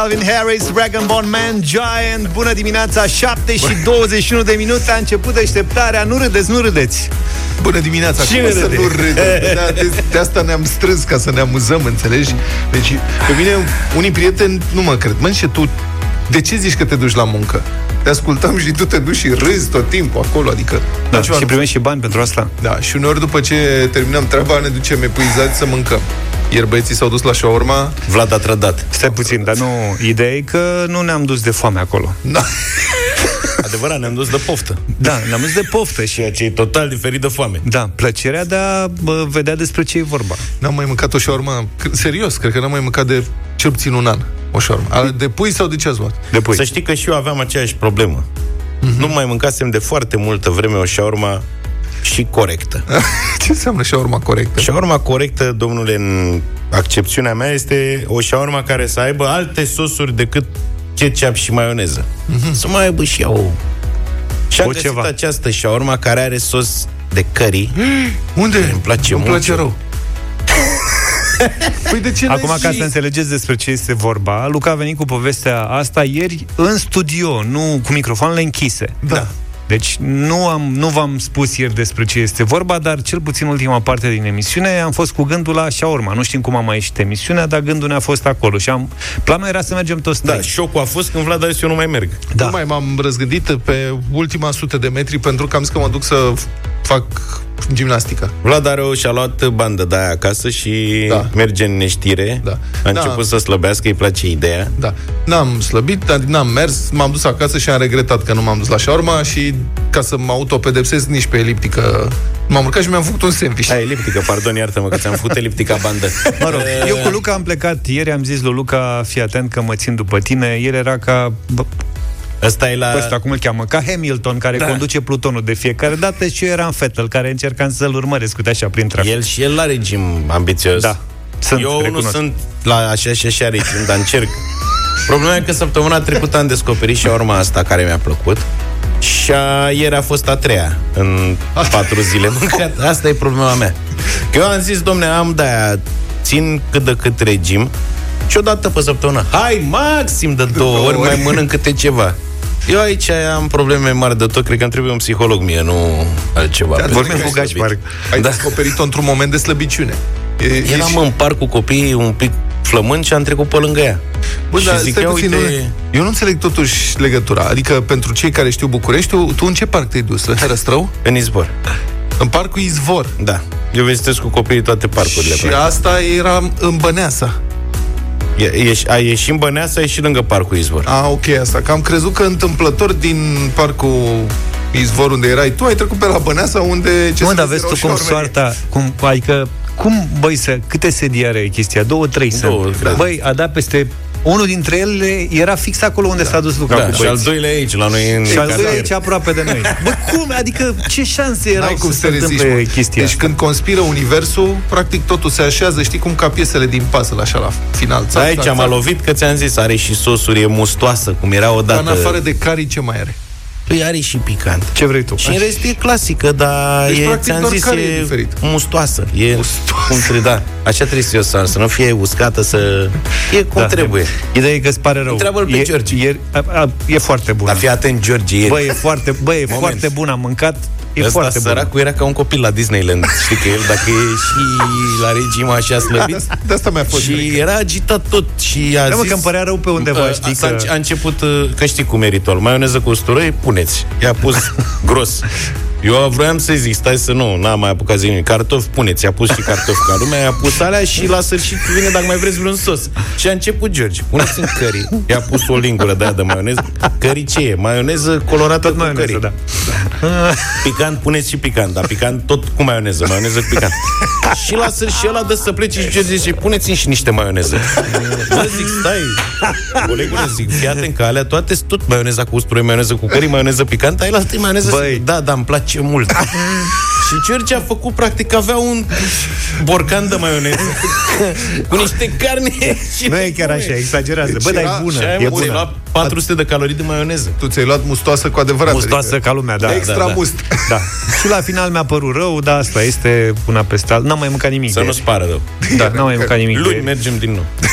Calvin Harris, Rag Bone Man, Giant Bună dimineața, 7 și 21 de minute A început deșteptarea, nu râdeți, nu râdeți Bună dimineața, Cine cum să râde? nu râdem? Da, de, de asta ne-am strâns ca să ne amuzăm, înțelegi? Deci, pe mine, unii prieteni nu mă cred. Mă, și tu, de ce zici că te duci la muncă? Te ascultăm și tu te duci și râzi tot timpul acolo, adică... da, altceva Și nu- primești și bani pentru asta Da, și uneori după ce terminăm treaba ne ducem epuizați să mâncăm. Ieri băieții s-au dus la shawarma. Vlad a trădat. Stai puțin, dar nu, ideea e că nu ne-am dus de foame acolo Da. Adevărat, ne-am dus de poftă. Da, ne-am dus de poftă și Ceea ce e total diferit de foame. Da, plăcerea de a bă, vedea despre ce e vorba N-am mai mâncat o shawarma, cr- serios, cred că n-am mai mâncat de cel puțin un an o shawarma. A, De pui sau de ce ați luat? De pui Să știi că și eu aveam aceeași problemă. Nu mai mâncasem de foarte multă vreme o șaurma și corectă. ce înseamnă shawarma corectă? Șaurma corectă, domnule, în accepțiunea mea, este o șaurma care să aibă alte sosuri decât ketchup și maioneză. Să mai aibă și ea o... Și am O găsit ceva. această șaurma care are sos de curry. Unde? Îmi place Îmi mult. place rău. păi de ce Acum, n-ai ca și- să înțelegeți despre ce este vorba, Luca a venit cu povestea asta ieri în studio, nu cu microfoanele închise. Da. Deci nu, am, nu v-am spus ieri despre ce este vorba, dar cel puțin ultima parte din emisiune am fost cu gândul la shawarma. Nu știm cum a mai ieșit emisiunea, dar gândul ne-a fost acolo. Și am, planul era să mergem toți Da, trei. șocul a fost când Vlad a zis eu nu mai merg. Da. Nu mai m-am răzgândit pe ultima sută de metri pentru că am zis că mă duc să fac gimnastică. Vlad are o, și-a luat bandă de aia acasă și Da. merge în neștire. Da. A Da. început să slăbească, îi place ideea. Da. N-am slăbit, dar n-am mers, m-am dus acasă și am regretat că nu m-am dus la shawarma și ca să mă autopedepsesc nici pe eliptică m-am urcat și mi-am făcut un sandwich. Hai, eliptică, pardon, iartă-mă că ți-am făcut eliptica bandă. Mă rog, eu cu Luca am plecat ieri, am zis lui Luca, fii atent că mă țin după tine. El era ca bă, Ăsta e la... ăsta, cum îl cheamă, ca Hamilton, care Da. conduce Plutonul de fiecare dată și eu eram Fettel, care încercam să-l urmăresc, uite așa, prin trafic. El și el la regim ambițios. Da, sunt, Eu recunosc. nu sunt la așa și așa regim, dar încerc. Problema e că săptămâna trecută am descoperit și urma asta care mi-a plăcut. Și a, ieri a fost a treia în patru zile mâncat. Asta e problema mea. Că eu am zis, domne, am de-aia, țin cât de cât regim și odată pe săptămână, hai, maxim de două ori mai mănânc câte ceva. Eu aici am probleme mari de tot, cred că îmi trebuie un psiholog mie, nu altceva. Pentru vorbim că cu ai gaci, slăbit. parcă. Ai Da. descoperit-o într-un moment de slăbiciune. E, Eram ești- în parc cu copiii un pic flămând și am trecut pe lângă ea. Bă, și dar zic, stai ia puțin, uite... nu, eu nu înțeleg totuși legătura. Adică pentru cei care știu Bucureștiul, tu în ce parc te-ai dus? În Herăstrău? În izbor. În parcul Izvor. Da. Eu vizitez cu copiii toate parcurile. Și practic. asta era în Băneasa. E, ești, ai ieșit în Băneasa, ai ieșit lângă parcul izbor. A, ok, asta. Că am crezut că întâmplător din parcul Izvor unde erai tu, ai trecut pe la Băneasa unde... Ce Mă, să dar vezi, vezi tu era o cum șaurmerie. soarta, cum, adică, cum, băi, să, câte sedii are chestia? Două, trei Două, sunt. cred. Băi, a dat peste, unul dintre ele era fix acolo unde s-a dus Luca Da, cu și al băieții. doilea aici, la noi în Și al doilea cartier. aici aproape de noi. Bă, cum? Adică ce șanse erau N-ai cum să să se reziști, întâmple mă. chestia Deci asta? când conspiră universul, practic totul se așează, știi cum ca piesele din puzzle, așa la final. Da, aici m-a lovit că ți-am zis, are și sosuri, e mustoasă, cum era Dar odată. în afară de cari, ce mai are? Păi are și picant. Ce vrei tu? Și în rest e clasică, dar Deci, e, practic, ți-am doar zis, care e e diferit? mustoasă. E Mustoasă. Cum trebuie, da. Așa trebuie să, eu să, să nu fie uscată, să... E cum Da. trebuie. Ideea e că îți pare rău. Întreabă-l pe e, George. E, a, a, e foarte bună. Dar fii atent, George, e Bă, e foarte, bă, e Moment. foarte bun, am mâncat, e Ăsta foarte bun. săracul era ca un copil la Disneyland. Știi că el, dacă e și la regim așa slăbit, De asta mi-a fost și frică. era agitat tot și a Da, mă, zis... că îmi părea rău pe undeva, Uh, știi s-a că- înce- A început, uh, că știi cum e ritual, maioneză cu usturoi, puneți. I-a pus gros. Eu vroiam să zic, stai să nu, n-am mai apucat să zic nimic. Cartofi, puneți, i-a pus și cartofi ca lumea, i-a pus alea și la sfârșit vine dacă mai vreți vreun sos. Și a început George, puneți în curry. I-a pus o lingură de aia de maioneză. Curry ce e? Maioneză colorată Tot cu maioneză, curry. da. Picant, puneți și picant, dar picant tot cu maioneză, maioneză cu picant. și la sfârșit ăla dă să plece și George zice, puneți și niște maioneză. Bă, zic, stai, colegule, zic, fii atent că alea toate sunt tot maioneza cu usturoi, maioneză cu curry, maioneză picant, ai la tine maioneză. Băi. Zic, Da, da, îmi place mult. și George a făcut, practic, avea un borcan de maioneză cu niște carne și Nu e chiar așa, exagerează. Bă, dar era- e bună, și aia, e mă, ți-ai bună. Luat 400 de calorii de maioneză. Tu ți-ai luat mustoasă cu adevărat. Mustoasă adică ca lumea, da. extra da, da. must. Da. Și la final mi-a părut rău, dar asta este una peste alta. N-am mai mâncat nimic. Să de nu ieri. spară rău. Da, n-am mai mâncat nimic. de Luni ieri. mergem din nou.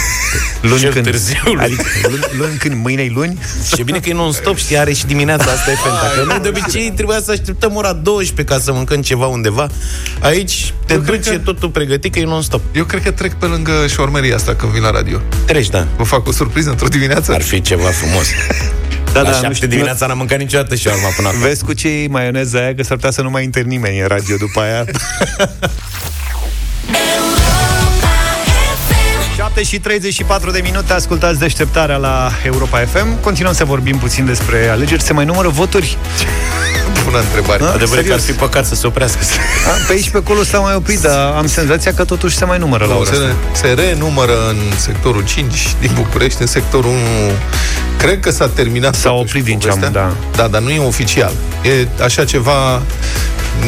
Luni Cel când? târziu. Adică luni, luni când? Mâine luni? Ce bine că e non-stop, știi, are și dimineața asta e fenta. Că noi de obicei trebuia să așteptăm ora 12 ca să mâncăm ceva undeva. Aici te Eu cred duci, că- e totul pregătit, că e non-stop. Eu cred că trec pe lângă șormeria asta când vin la radio. Treci, da. Vă fac o surpriză într-o dimineață? Ar fi ceva frumos. Da, la da, șapte nu știu. dimineața n-am mâncat niciodată și urma până acum. Vezi cu ce e maioneza aia, că s-ar putea să nu mai intre nimeni în radio după aia. 7 și 34 de minute, ascultați deșteptarea la Europa FM. Continuăm să vorbim puțin despre alegeri. Se mai numără voturi? Bună întrebare. Da? Adevărul că ar Serios? fi păcat să se oprească. A, Pe aici, pe acolo s-a mai oprit, dar am senzația că totuși se mai numără la Nu, ora se, asta. se renumără în sectorul 5 din București, în sectorul 1. Cred că s-a terminat. S-a totuși oprit din ce am- povestea. da. Da, dar nu e oficial. E așa ceva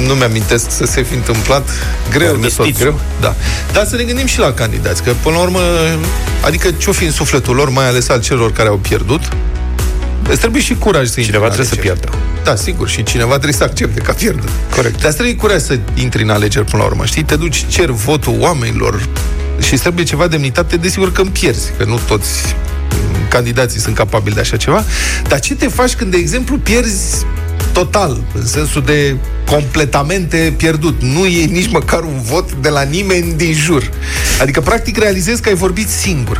nu mi-amintesc să se fi întâmplat greu de tot, Armistițiu. greu. Da. Dar să ne gândim și la candidați, că până la urmă, adică ce-o fi în sufletul lor, mai ales al celor care au pierdut, îți trebuie și curaj să intri Cineva în trebuie să alegeri. pierdă. Da, sigur, și cineva trebuie să accepte că a pierdut. Corect. Dar îți trebuie curaj să intri în alegeri până la urmă, știi? Te duci, cer votul oamenilor și îți trebuie ceva demnitate, desigur că îmi pierzi, că nu toți mm, candidații sunt capabili de așa ceva. Dar ce te faci când, de exemplu, pierzi total, în sensul de completamente pierdut. Nu e nici măcar un vot de la nimeni din jur. Adică, practic, realizezi că ai vorbit singur.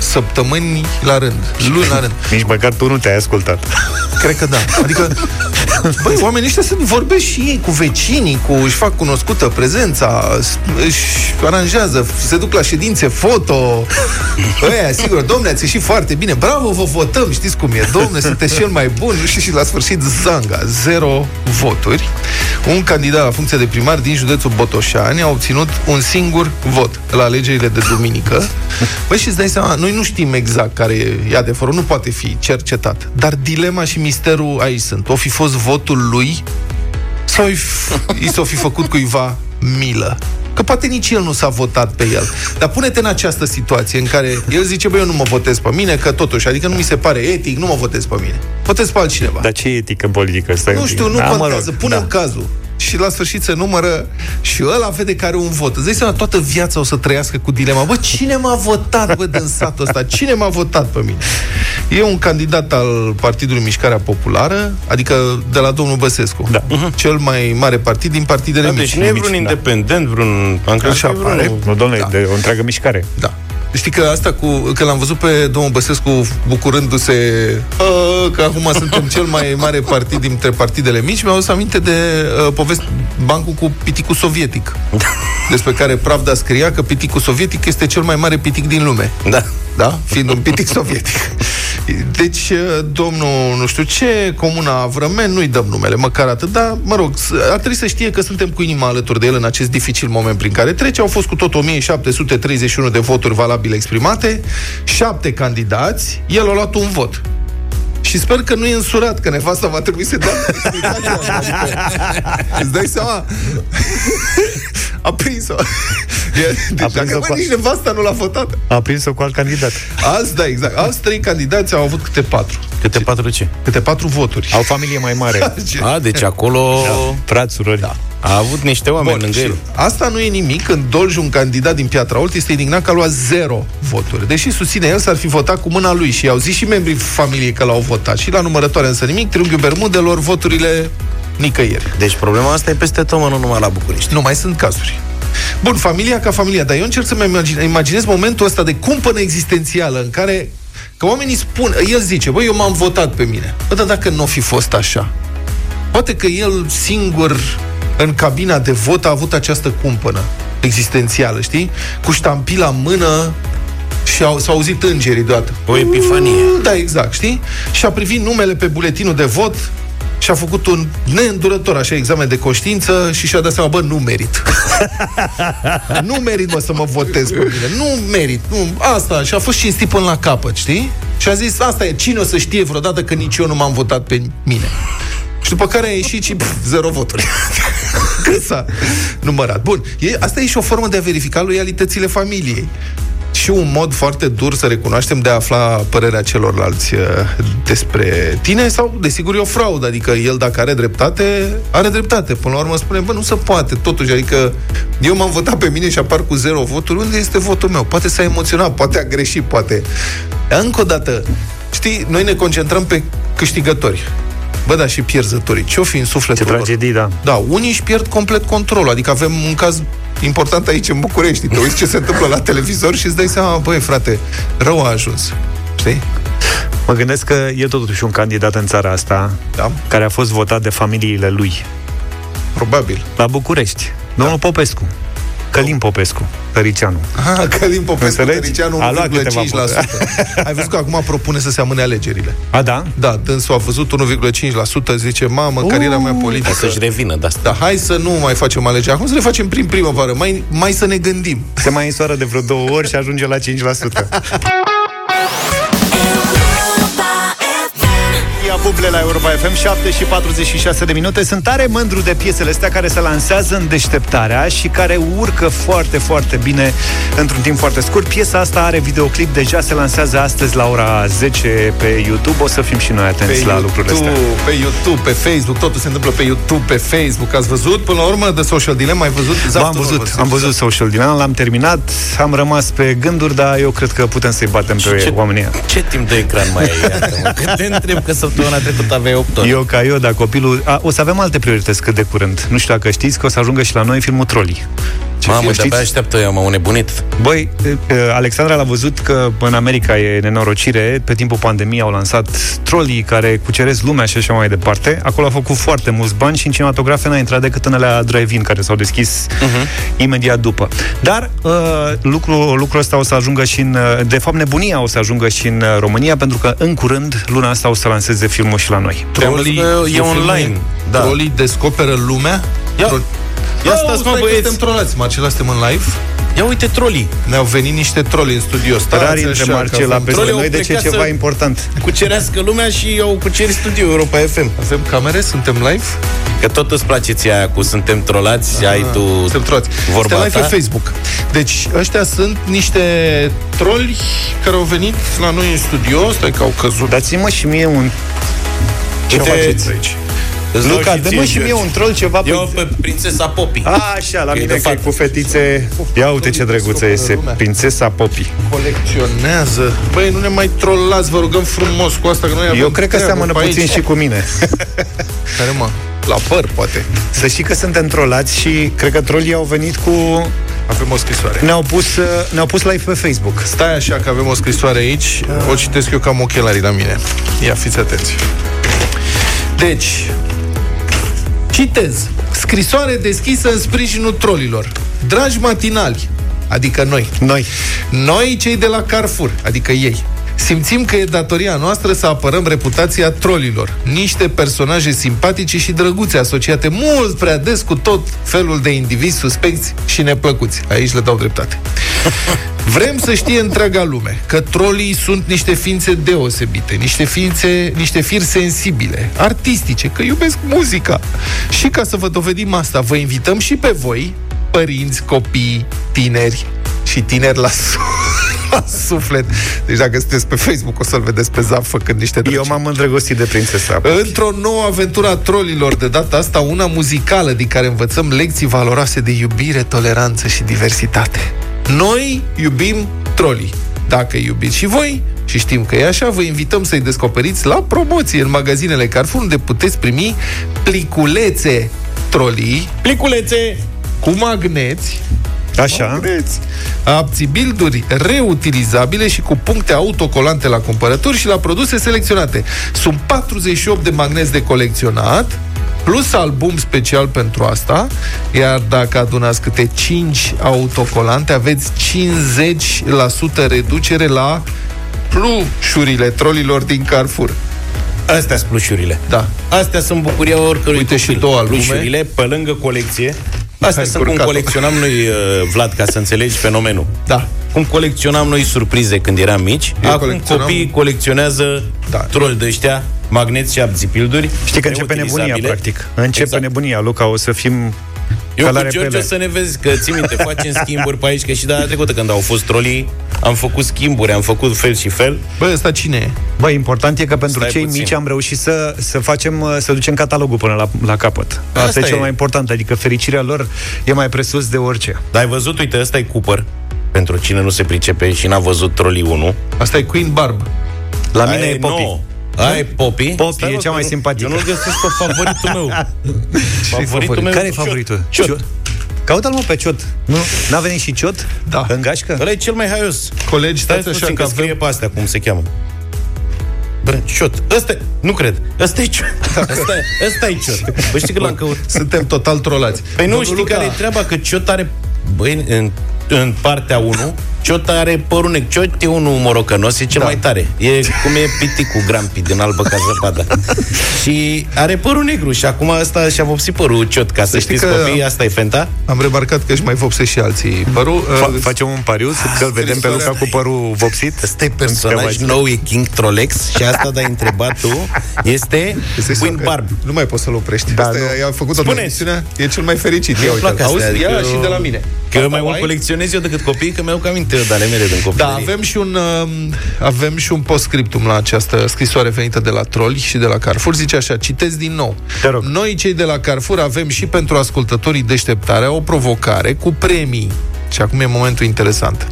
Săptămâni la rând, luni la rând. Nici măcar tu nu te-ai ascultat. Cred că da. Adică, băi, oamenii ăștia se vorbesc și ei cu vecinii, cu își fac cunoscută prezența, s- își aranjează, se duc la ședințe foto. Ăia, sigur, domne, ați ieșit foarte bine. Bravo, vă votăm, știți cum e. Domne, sunteți cel mai bun. Nu știu, și la sfârșit zanga. Zero voturi. Un candidat la funcție de primar din județul Botoșani a obținut un singur vot la alegerile de duminică. Băi, și îți dai seama, noi nu știm exact care e adevărul, nu poate fi cercetat. Dar dilema și misterul aici sunt. O fi fost votul lui sau i, f- i s-o fi făcut cuiva milă? Că poate nici el nu s-a votat pe el. Dar pune-te în această situație în care el zice, băi, eu nu mă votez pe mine, că totuși, adică nu mi se pare etic, nu mă votez pe mine. Votez pe altcineva. Dar ce e etică în politică? Stai Nu un pic. știu, nu Da, mă contează. rog, Punem da. cazul. Și la sfârșit se numără și ăla vede că are un vot. Îți dai seama, toată viața o să trăiască cu dilema. Bă, cine m-a votat, bă, din satul ăsta? Cine m-a votat pe mine? E un candidat al Partidului Mișcarea Populară, adică de la domnul Băsescu. Da. Cel mai mare partid din partidele Da, mici. deci nu e mici, vreun da. independent, vreun... Am crezut Așa că e vreun- pare. Nu, domnule, Da. de o întreagă mișcare. Da. Știi că asta cu... Că l-am văzut pe domnul Băsescu bucurându-se "A, că acum suntem cel mai mare partid dintre partidele mici, mi-au adus aminte de uh, poveste, bancul cu piticul sovietic. Despre care Pravda scria că piticul sovietic este cel mai mare pitic din lume. Da. Da? Fiind un pitic sovietic. Deci, uh, domnul, nu știu ce, comuna Vrămen, nu-i dăm numele, măcar atât, dar, mă rog, s- ar trebui să știe că suntem cu inima alături de el în acest dificil moment prin care trece. Au fost cu tot 1731 de voturi valabile exprimate, șapte candidați, el a luat un vot. Și sper că nu e însurat, că nevasta va trebui să dea explicația. Adică, Îți dai seama? A prins-o. E- Deci prins-o dacă cu- bă, nici nevasta nu l-a votat. A prins-o cu alt candidat. Alți, da, exact. Alți trei candidați au avut câte patru. Câte patru ce? Câte patru voturi. Au familie mai mare. A, deci acolo Frați, surori. Da. a avut niște oameni Bun, lângă și el. asta nu e nimic când Dolj, un candidat din Piatra Olt, este indignat că a luat zero voturi. Deși susține el, s-ar fi votat cu mâna lui și au zis și membrii familiei că l-au votat. Și la numărătoare însă nimic, triunghiul Bermudelor, voturile nicăieri. Deci problema asta e peste tot, mă, nu numai la București. Nu mai sunt cazuri. Bun, familia ca familia, dar eu încerc să-mi imagine, imaginez momentul ăsta de cumpănă existențială în care că oamenii spun, el zice, băi, eu m-am votat pe mine. Bă, dar dacă nu fi fost așa, poate că el singur în cabina de vot a avut această cumpănă existențială, știi? Cu ștampila în mână și au, s-au auzit îngerii deodată. O epifanie. Da, exact, știi? Și a privit numele pe buletinul de vot și a făcut un neîndurător, așa, examen de conștiință și și-a dat seama, bă, nu merit. nu merit, mă, să mă votez pe mine. Nu merit. Nu, asta. Și a fost cinstit până la capăt, știi? Și a zis, asta e, cine o să știe vreodată că nici eu nu m-am votat pe mine. Și după care a ieșit și pf, zero voturi. Cât s-a numărat. Bun, e, asta e și o formă de a verifica loialitățile familiei. Și un mod foarte dur să recunoaștem de a afla părerea celorlalți uh, despre tine sau, desigur, e o fraudă. Adică el, dacă are dreptate, are dreptate. Până la urmă spune, bă, nu se poate, totuși. Adică eu m-am votat pe mine și apar cu zero voturi. Unde este votul meu? Poate s-a emoționat, poate a greșit, poate... Încă o dată, știi, noi ne concentrăm pe câștigători. Bă, da, și pierzătorii. Ce-o fi în sufletul Ce lor? tragedii, da. Da, unii își pierd complet controlul. Adică avem un caz important aici în București. Te uiți ce se întâmplă la televizor și îți dai seama, băi, frate, rău a ajuns. Știi? Mă gândesc că e totuși un candidat în țara asta Da, care a fost votat de familiile lui probabil. la București. Domnul Popescu. Călim Popescu, Tăricianu. Ah, Călim Popescu, Înțelegi? Tăricianu, A luat câteva 1,5%. Ai văzut că acum propune să se amâne alegerile. A, da? Da, dânsul a văzut 1,5%, zice, mamă, în cariera mea Ca politică. să-și revină de asta. Da, hai să nu mai facem alegeri. Acum să le facem prin primăvară, mai, mai să ne gândim. Se mai însoară de vreo două ori și ajunge la 5%. buble la Europa FM 7 și 46 de minute Sunt tare mândru de piesele astea care se lansează în deșteptarea Și care urcă foarte, foarte bine Într-un timp foarte scurt Piesa asta are videoclip, deja se lansează astăzi La ora 10 pe YouTube O să fim și noi atenți la lucrurile astea pe YouTube, pe Facebook, totul se întâmplă pe YouTube, pe Facebook. Ați văzut până la urmă de Social Dilemma? Ai văzut? Bă, Zaf, am tu nu văzut, l-ai am văzut Social Dilemma, l-am terminat, am rămas pe gânduri, dar eu cred că putem să-i batem pe ce, oamenii. ce timp de ecran mai ai? Iată-mă, Că te întreb că săptămâna trecută aveai 8 ore. Eu ca eu, dar copilul... A, o să avem alte priorități cât de curând. Nu știu dacă știți că o să ajungă și la noi filmul Trolli. Mamă, film de-abia știți? așteaptă eu, m-am nebunit. Băi, e, e, Alexandra l-a văzut că în America e nenorocire. Pe timpul pandemiei au lansat trolii care cuceresc lumea și așa mai departe. Acolo a făcut foarte mulți bani și în cinematografe n-a intrat decât în alea drive-in care s-au deschis uh-huh. imediat după. Dar uh, lucru, lucrul ăsta o să ajungă și în... uh, De fapt, nebunia o să ajungă și în uh, România, pentru că în curând, luna asta, o să lanseze filmul și la noi. Am văzut că e online. Da. Da. Trolii descoperă lumea. Ia- Tro- ia stați, mă, stai că băieți. Suntem trolați, Marcela, suntem în live. Ia uite trolii. Ne-au venit niște troli în studio. Stați Rari așa, între că Marcela avem- peste Trolii au noi, deci e plecat ceva să- important. Cucerească lumea și au cucerit studio Europa FM. Avem camere, suntem live. Că tot îți place ție aia cu suntem trolați, ai tu Suntem trolați. vorba Suntem live ta. pe Facebook. Deci, ăștia sunt niște troli care au venit la noi în studio. Stai că au căzut. Dați-mă și mie un... Ce Uite, faceți aici? Îți dau Luca, și dă-mă ție, și mie George. un troll ceva Eu pe... pe prințesa Popi. A, așa, la E mine de că e fapt. cu fetițe... Ia uite ce drăguță este, lumea. prințesa Popi. Colecționează. Băi, nu ne mai trollați, vă rugăm frumos cu asta, că noi Eu avem cred că treabă seamănă pe puțin aici. și cu mine. Care, mă? La păr, poate. Să știi că suntem trolați și cred că trolii au venit cu... Avem o scrisoare. Ne-au pus, uh, ne-au pus live pe Facebook. Stai așa că avem o scrisoare aici O citesc eu cam ochelarii la mine Ia, fiți atenți Deci Citez. Scrisoare deschisă în sprijinul trolilor. Dragi matinali Adică noi. Noi. Noi cei de la Carrefour Adică ei Simțim că e datoria noastră să apărăm reputația trolilor. Niște personaje simpatice și drăguțe, asociate mult prea des cu tot felul de indivizi suspecți și neplăcuți. Aici le dau dreptate. Vrem să știe întreaga lume că trolii sunt niște ființe deosebite, niște ființe, niște firi sensibile, artistice, că iubesc muzica. Și ca să vă dovedim asta, vă invităm și pe voi, părinți, copii, tineri și tineri la, su- la suflet. Deci dacă sunteți pe Facebook o să-l vedeți pe Zaf făcând niște drăci. Eu m-am îndrăgostit de prințesa Popi. Într-o nouă aventură a trolilor, de data asta una muzicală, din care învățăm lecții valoroase de iubire, toleranță și diversitate. Noi iubim trolii. Dacă iubiți și voi, și știm că e așa, vă invităm să-i descoperiți la promoție în magazinele Carrefour, unde puteți primi pliculețe trolii Pliculețe! cu magneți Așa. Magneți. Abțibilduri reutilizabile și cu puncte autocolante la cumpărături și la produse selecționate. Sunt 48 de magneți de colecționat, plus album special pentru asta, iar dacă adunați câte 5 autocolante, aveți 50% reducere la plușurile trolilor din Carrefour. Astea sunt plușurile. Da. Astea sunt bucuria oricărui Uite și copil. două albume. Plușurile, pe lângă colecție. Astea Hai, sunt cum curcat-o. colecționam noi, uh, Vlad, ca să înțelegi fenomenul. Da. Cum colecționam noi surprize când eram mici, Eu acum colecționam- copiii colecționează Da. troli de ăștia, magneți și abțipilduri. Știi că începe nebunia, reutilizabile. practic. Începe Exact. nebunia, Luca. O să fim Eu Ca la cu George repele. o să ne vezi, că ții minte, facem schimburi pe aici, că și data trecută când au fost trolii, am făcut schimburi, am făcut fel și fel. Bă, ăsta cine e? Bă, important e că pentru Stai cei puțin. mici am reușit să, să facem, uh, să ducem catalogul până la, la capăt. Asta, Asta e cel e. mai important, adică fericirea lor e mai presus de orice. Dar ai văzut, uite, ăsta e Cooper, pentru cine nu se pricepe și n-a văzut trolii 1. Asta e Queen Barb. La mine Aia e Poppy. nouă. Aia e Poppy. Poppy Stai, e mă, cea că mai nu- simpatică. Eu nu-l găsesc pe favoritul meu. favoritul favorit? meu Care e Ciot. favoritul? Ciot. Caută-l mă pe Ciot. Nu? N-a venit și Ciot? Da. În gașcă? Ăla e cel mai haios. Colegi, Stați stați așa puțin că că scrie avem... pe astea, cum se cheamă. Bă, Ciot. Ăsta e, nu cred. Ăsta e Ciot. Ăsta, e- ăsta e Ciot. Bă, știi că l-am căutat. Suntem total trolați. Păi nu Domnul știi Luca, care e treaba? Că Ciot are... Băi, în, în partea 1, Ciot are părul negru. Ciot e unul morocănos, e cel Da. mai tare. E cum e piticul Grampi din albă ca zăpada. și are părul negru și acum asta și-a vopsit părul Ciot. Ca să, știi știți, că- copii, asta e fenta? Am remarcat că își mai vopsesc și alții părul. Fa- Uh, facem un pariu, că-l vedem pe Luca cu părul vopsit. Ăsta e În personaj câteva nou, e King Trolex și asta de-ai întrebat tu este Este Queen că Barb. Nu mai poți să-l oprești. Da, Asta nu. i-a făcut toată Spuneți. emisiunea. E cel mai fericit. Ia uite plac astea, Auzi, adică ia eu- și de la mine. Că Asta mai o mult ai? Colecționez eu decât copii, că mi-au aminte eu de ale mele din copilărie. Da, avem și un uh, avem și un postscriptum la această scrisoare venită de la Troli și de la Carrefour. Zice așa, citesc din nou. Te rog. Noi, cei de la Carrefour, avem și pentru ascultătorii deșteptarea o provocare cu premii. Și acum e momentul interesant.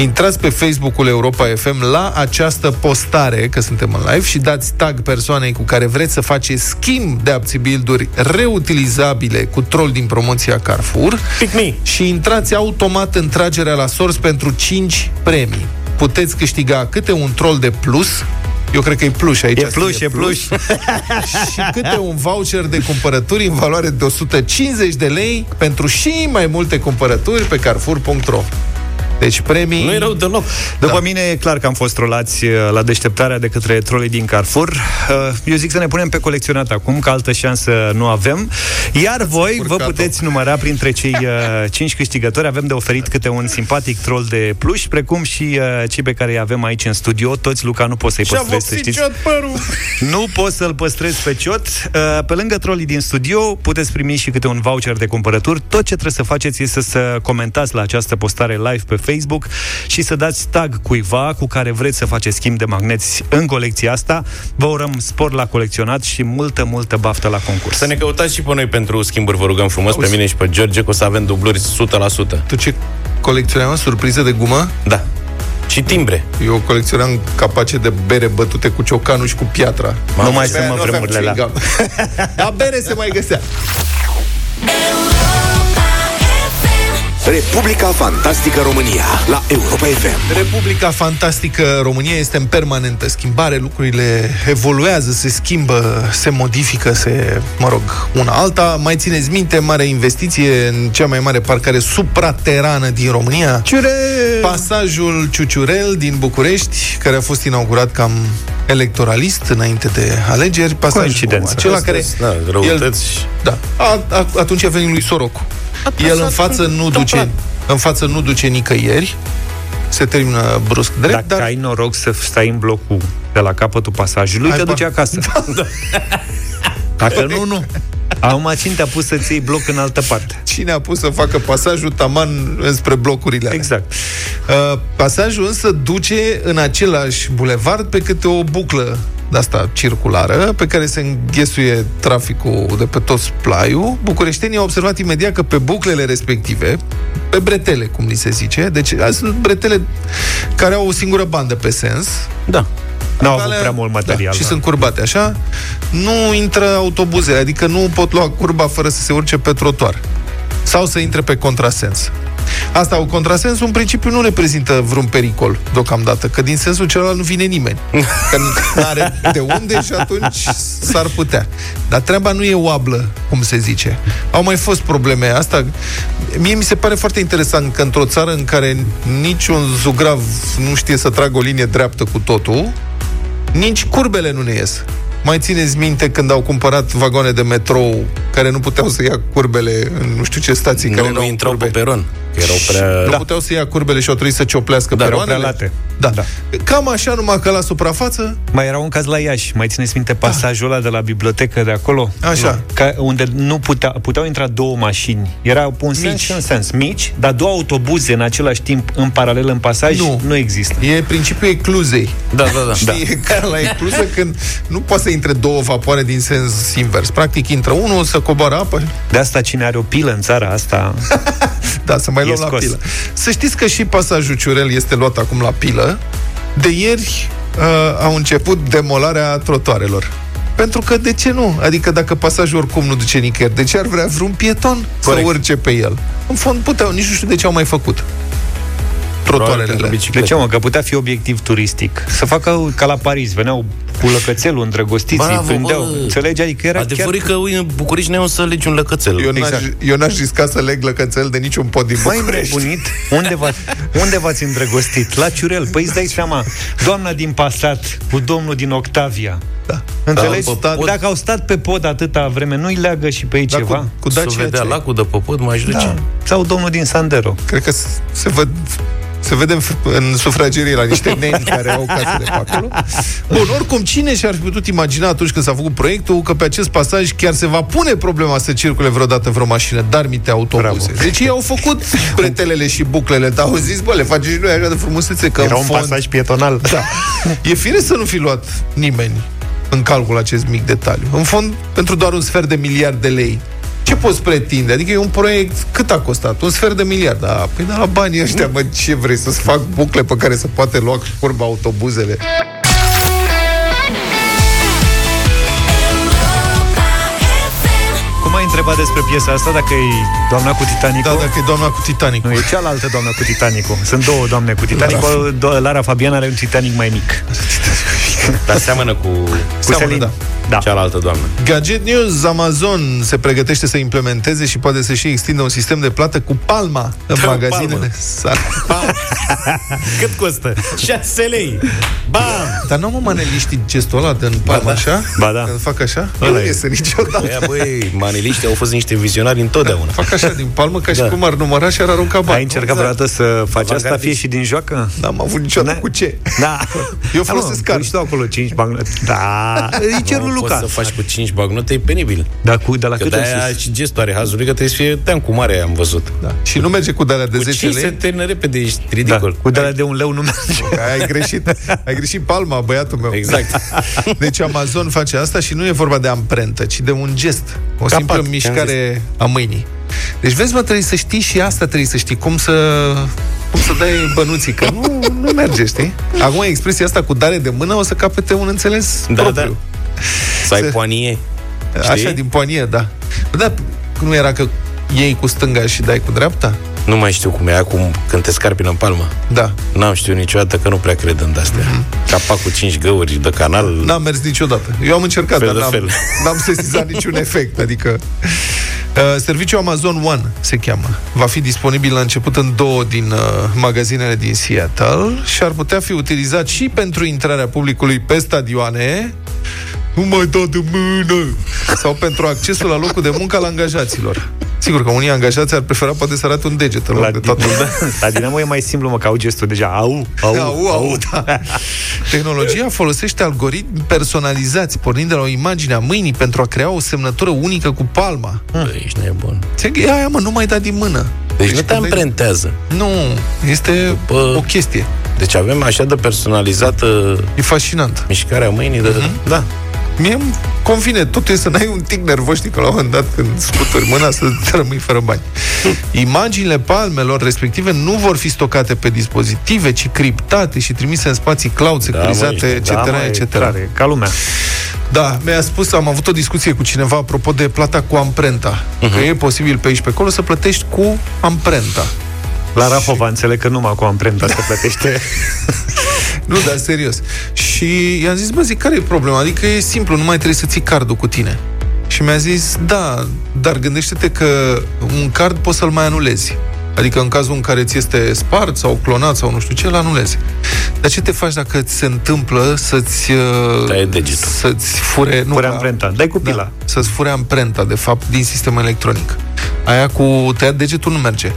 Intrați pe Facebook-ul Europa FM la această postare, că suntem în live, și dați tag persoanei cu care vreți să faceți schimb de abțibilduri reutilizabile cu troll din promoția Carrefour Pick me. și intrați automat în tragerea la sorți pentru 5 premii. Puteți câștiga câte un troll de plus, eu cred că e plus aici. E plus, scrie e plus. și câte un voucher de cumpărături în valoare de 150 de lei pentru și mai multe cumpărături pe carrefour.ro. Deci premii... Nu e rău deloc. După Da. mine e clar că am fost trolați uh, la deșteptarea de către trolii din Carrefour. Uh, Eu zic să ne punem pe colecționat acum, că altă șansă nu avem. Iar voi vă Urcat-o. puteți număra printre cei uh, 5 câștigători. Avem de oferit câte un simpatic troll de pluș, precum și uh, cei pe care îi avem aici în studio. Toți, Luca, nu poți să-i Și-a păstrezi, să vopsit știți. Ciot părul. Nu poți să-l păstrezi pe ciot. Uh, Pe lângă trolii din studio, puteți primi și câte un voucher de cumpărături. Tot ce trebuie să faceți este să comentați la această postare live pe Facebook și să dați tag cuiva cu care vreți să faceți schimb de magneți în colecția asta. Vă urăm spor la colecționat și multă, multă baftă la concurs. Să ne căutați și pe noi pentru schimburi, vă rugăm frumos, pe mine și pe George, că o să avem dubluri 100%. Tu ce colecționai, mă? Surprize de gumă? Da. Și timbre. Eu colecționam capace de bere bătute cu ciocanul și cu piatra. Nu mai Pe sunt aia mă nu aveam vremurile alea. chewing-gum. Dar bere se mai găsea. Republica Fantastică România la Europa FM. Republica Fantastică România este în permanentă schimbare, lucrurile evoluează, se schimbă, se modifică, se, mă rog, una alta. Mai țineți minte, mare investiție în cea mai mare parcare supraterană din România? Ciure! Pasajul Ciuciurel din București, care a fost inaugurat cam electoralist înainte de alegeri. Pasajul Coincidență. acela care... Da, răutăți. Da. A, a, atunci a venit lui Sorocu. El în față nu duce, în față nu duce nicăieri. Se termină brusc drept, Dacă dar ai noroc să stai în blocul de la capătul pasajului, Hai, te pa. duci acasă. Dacă nu, nu. Acum cine te-a pus să-ți iei bloc în altă parte? cine a pus să facă pasajul taman înspre blocurile alea? Exact. Uh, pasajul însă duce în același bulevard pe câte o buclă de asta circulară, pe care se înghesuie traficul de pe tot splaiul. Bucureștenii au observat imediat că pe buclele respective, pe bretele, cum li se zice, deci astea sunt bretele care au o singură bandă pe sens, Da. N-au avut Alea- prea mult material. Da, și da. sunt curbate așa, nu intră autobuzele, adică nu pot lua curba fără să se urce pe trotuar. Sau să intre pe contrasens. Asta, o contrasens, în principiu, nu reprezintă vreun pericol deocamdată, că din sensul celălalt nu vine nimeni. Că nu are de unde și atunci s-ar putea. Dar treaba nu e oablă, cum se zice. Au mai fost probleme. Asta, mie mi se pare foarte interesant că într-o țară în care niciun zugrav nu știe să tragă o linie dreaptă cu totul, nici curbele nu ne ies. Mai țineți minte când au cumpărat vagoane de metrou care nu puteau să ia curbele în nu știu ce stații care Nu, nu nu au intrau pe curbe? peron. Că erau prea... Da. puteau să ia curbele și au trebuit să cioplească Da, erau peroanele. prea late. Da. Da. Cam așa, numai că la suprafață, Mai era un caz la Iași, mai țineți minte pasajul ăla de la bibliotecă de acolo? Așa. Ca, unde nu putea, puteau intra două mașini. Era un sens Mici. și un sens. Mici, dar două autobuze în același timp, în paralel, în pasaj, Nu. nu există. e principiul ecluzei. Da, da, da. Știi, e ca la ecluză când nu poate să intre două vapoare din sens invers. Practic intră unul, să coboară apă, De asta cine are o pilă în țara asta... da, să mai E luăm la scos. pilă. Să știți că și pasajul Ciurel este luat acum la pilă. De ieri uh, au început demolarea trotoarelor. Pentru că de ce nu? Adică dacă pasajul oricum nu duce nicăieri, de ce ar vrea vreun pieton Corect. să urce pe el? În fond puteau, nici nu știu de ce au mai făcut. Probabil pentru Trotoarele. De biciclete. ce, mă? Că putea fi obiectiv turistic. Să facă ca la Paris. Veneau cu lăcățelul îndrăgostiți, îi Bravo, prindeau. bă! Înțelegi? Adică era Adevărul chiar... e că ui, în București ne să legi un lăcățel. Eu n-aș, Exact. eu n-aș risca să leg lăcățel de niciun pod din Mai București. îndrăbunit? Unde, v-ați, unde v-ați îndrăgostit? La Ciurel. Păi îți dai seama, doamna din Passat cu domnul din Octavia. Da. Înțelegi? Da, pe pod. Dacă au stat pe pod atâta vreme, nu-i leagă și pe ei Da, ceva? cu, cu Să Dacia vedea ce? lacul de popot, mai duce. Da. Sau domnul din Sandero. Cred că s- se văd se vede în, în sufragerie la niște neni care au casele pe acolo. Bun, oricum, cine și-ar fi putut imagina atunci când s-a făcut proiectul că pe acest pasaj chiar se va pune problema să circule vreodată vreo mașină, dar mite autobuze. Bravo. Deci ei au făcut pretelele și buclele, dar au zis, bă, le facem și noi așa de frumusețe, că Era în un fond, pasaj pietonal. Da. E fire să nu fi luat nimeni în calcul acest mic detaliu. În fond, pentru doar un sfert de miliard de lei. Ce poți pretinde? Adică e un proiect, cât a costat? Un sfert de miliard. Da, păi da, la banii ăștia, mă, ce vrei? Să-ți fac bucle pe care să poate lua curba autobuzele? Cum ai întrebat despre piesa asta, dacă e doamna cu Titanicul? Da, dacă e doamna cu Titanic. Nu, e cealaltă doamnă cu Titanicul. Sunt două doamne cu Titanicul. Do- Lara Fabian are un Titanic mai mic. Dar seamănă cu Cu Seamănă, Selin. da. Da. cealaltă doamnă. Gadget News, Amazon se pregătește să implementeze și poate să și extindă un sistem de plată cu palma în Da, magazinele palmă. sale. Cât costă? 6 lei! Bam! Dar nu am maneliștii gestul ăla de în palmă da. așa? Ba da. Când fac așa? Ăla Nu e. iese niciodată. Aia, băi, maneliștii au fost niște vizionari întotdeauna. Fac așa din palmă ca și Da. cum ar număra și ar arunca bani. Ai încercat vreodată să faci asta, Avantgardist. fie și din joacă? N-am avut niciodată Da. cu ce. Da. Eu Da, mă, folosesc card. pui și tu acolo 5 bagnote. Da. Îi cer lui Nu Luca. poți să faci cu 5 bagnote, e penibil. Da, cu, de la Că cât în de-aia sus? și gestul are hazului, că trebuie să fie team cu mare, am văzut. Da. Și nu merge cu de de Cu 10 5 se lei. termină repede, ești Da, ridicol. cu de la de un leu nu merge. Că Ai greșit. Ai greșit palma, băiatul meu. Exact. Deci Amazon face asta și nu e vorba de amprentă, ci de un gest. O Capat, simplă ți-am mișcare a mâinii. Deci vezi, mă, trebuie să știi și asta trebuie să știi. Cum să, cum să dai bănuții, că nu, nu merge, știi? Acum expresia asta cu dare de mână o să capete un înțeles Da, propriu. Să ai Se- poanie. Așa, Știi? din poanie, da. Da, nu era că iei cu stânga și dai cu dreapta? Nu mai știu cum e acum când te scarpină în palmă. Da. N-am știut niciodată că nu prea cred în astea. Capac cu 5 găuri de canal. N-am mers niciodată. Eu am încercat, Fel dar de n-am, fel. n-am sesizat niciun efect. Adică uh, Serviciul Amazon One se cheamă. Va fi disponibil la început în două din uh, magazinele din Seattle și ar putea fi utilizat și pentru intrarea publicului pe stadioane nu mai da de mână sau pentru accesul la locul de muncă al angajaților. Sigur că unii angajați ar prefera poate să arate un deget în loc La, de toată la Dinamo e mai simplu, mă, că au gestul deja. Au, au, au, au, da. Tehnologia folosește algoritmi personalizați, pornind de la o imagine a mâinii pentru a crea o semnătură unică cu palma. Bă, ești nebun. Ți- E aia, mă, nu mai da din mână. Deci nu te când vezi- amprentează. Nu, este Bă. o chestie. Deci avem așa de personalizată E fascinant. mișcarea mâinii de... Da. Mie îmi convine, totul e să n-ai un tic nervos, știi, că la un moment dat când scuturi mâna să te rămâi fără bani. Imaginile palmelor respective nu vor fi stocate pe dispozitive, ci criptate și trimise în spații cloud, securizate, mă, etc., Da, mă, e etc. tare, ca lumea. Da, mi-a spus, am avut o discuție cu cineva apropo de plata cu amprenta. Mhm. Uh-huh. Că e posibil pe aici pe acolo să plătești cu amprenta. La Rahova înțeleg că numai cu amprenta se plătește. Nu, dar serios. Și i-am zis, bă, zic, care e problema? Adică e simplu, nu mai trebuie să ții cardul cu tine. Și mi-a zis, da, dar gândește-te că un card poți să-l mai anulezi. Adică în cazul în care ți este spart sau clonat sau nu știu ce, îl anulezi. Dar ce te faci dacă ți se întâmplă să-ți... uh, Taie degetul. Să-ți fure... Nu, Fure ca- amprenta. Dai cu pila. Da, să-ți fure amprenta, de fapt, din sistemul electronic. Aia cu tăiat degetul nu merge.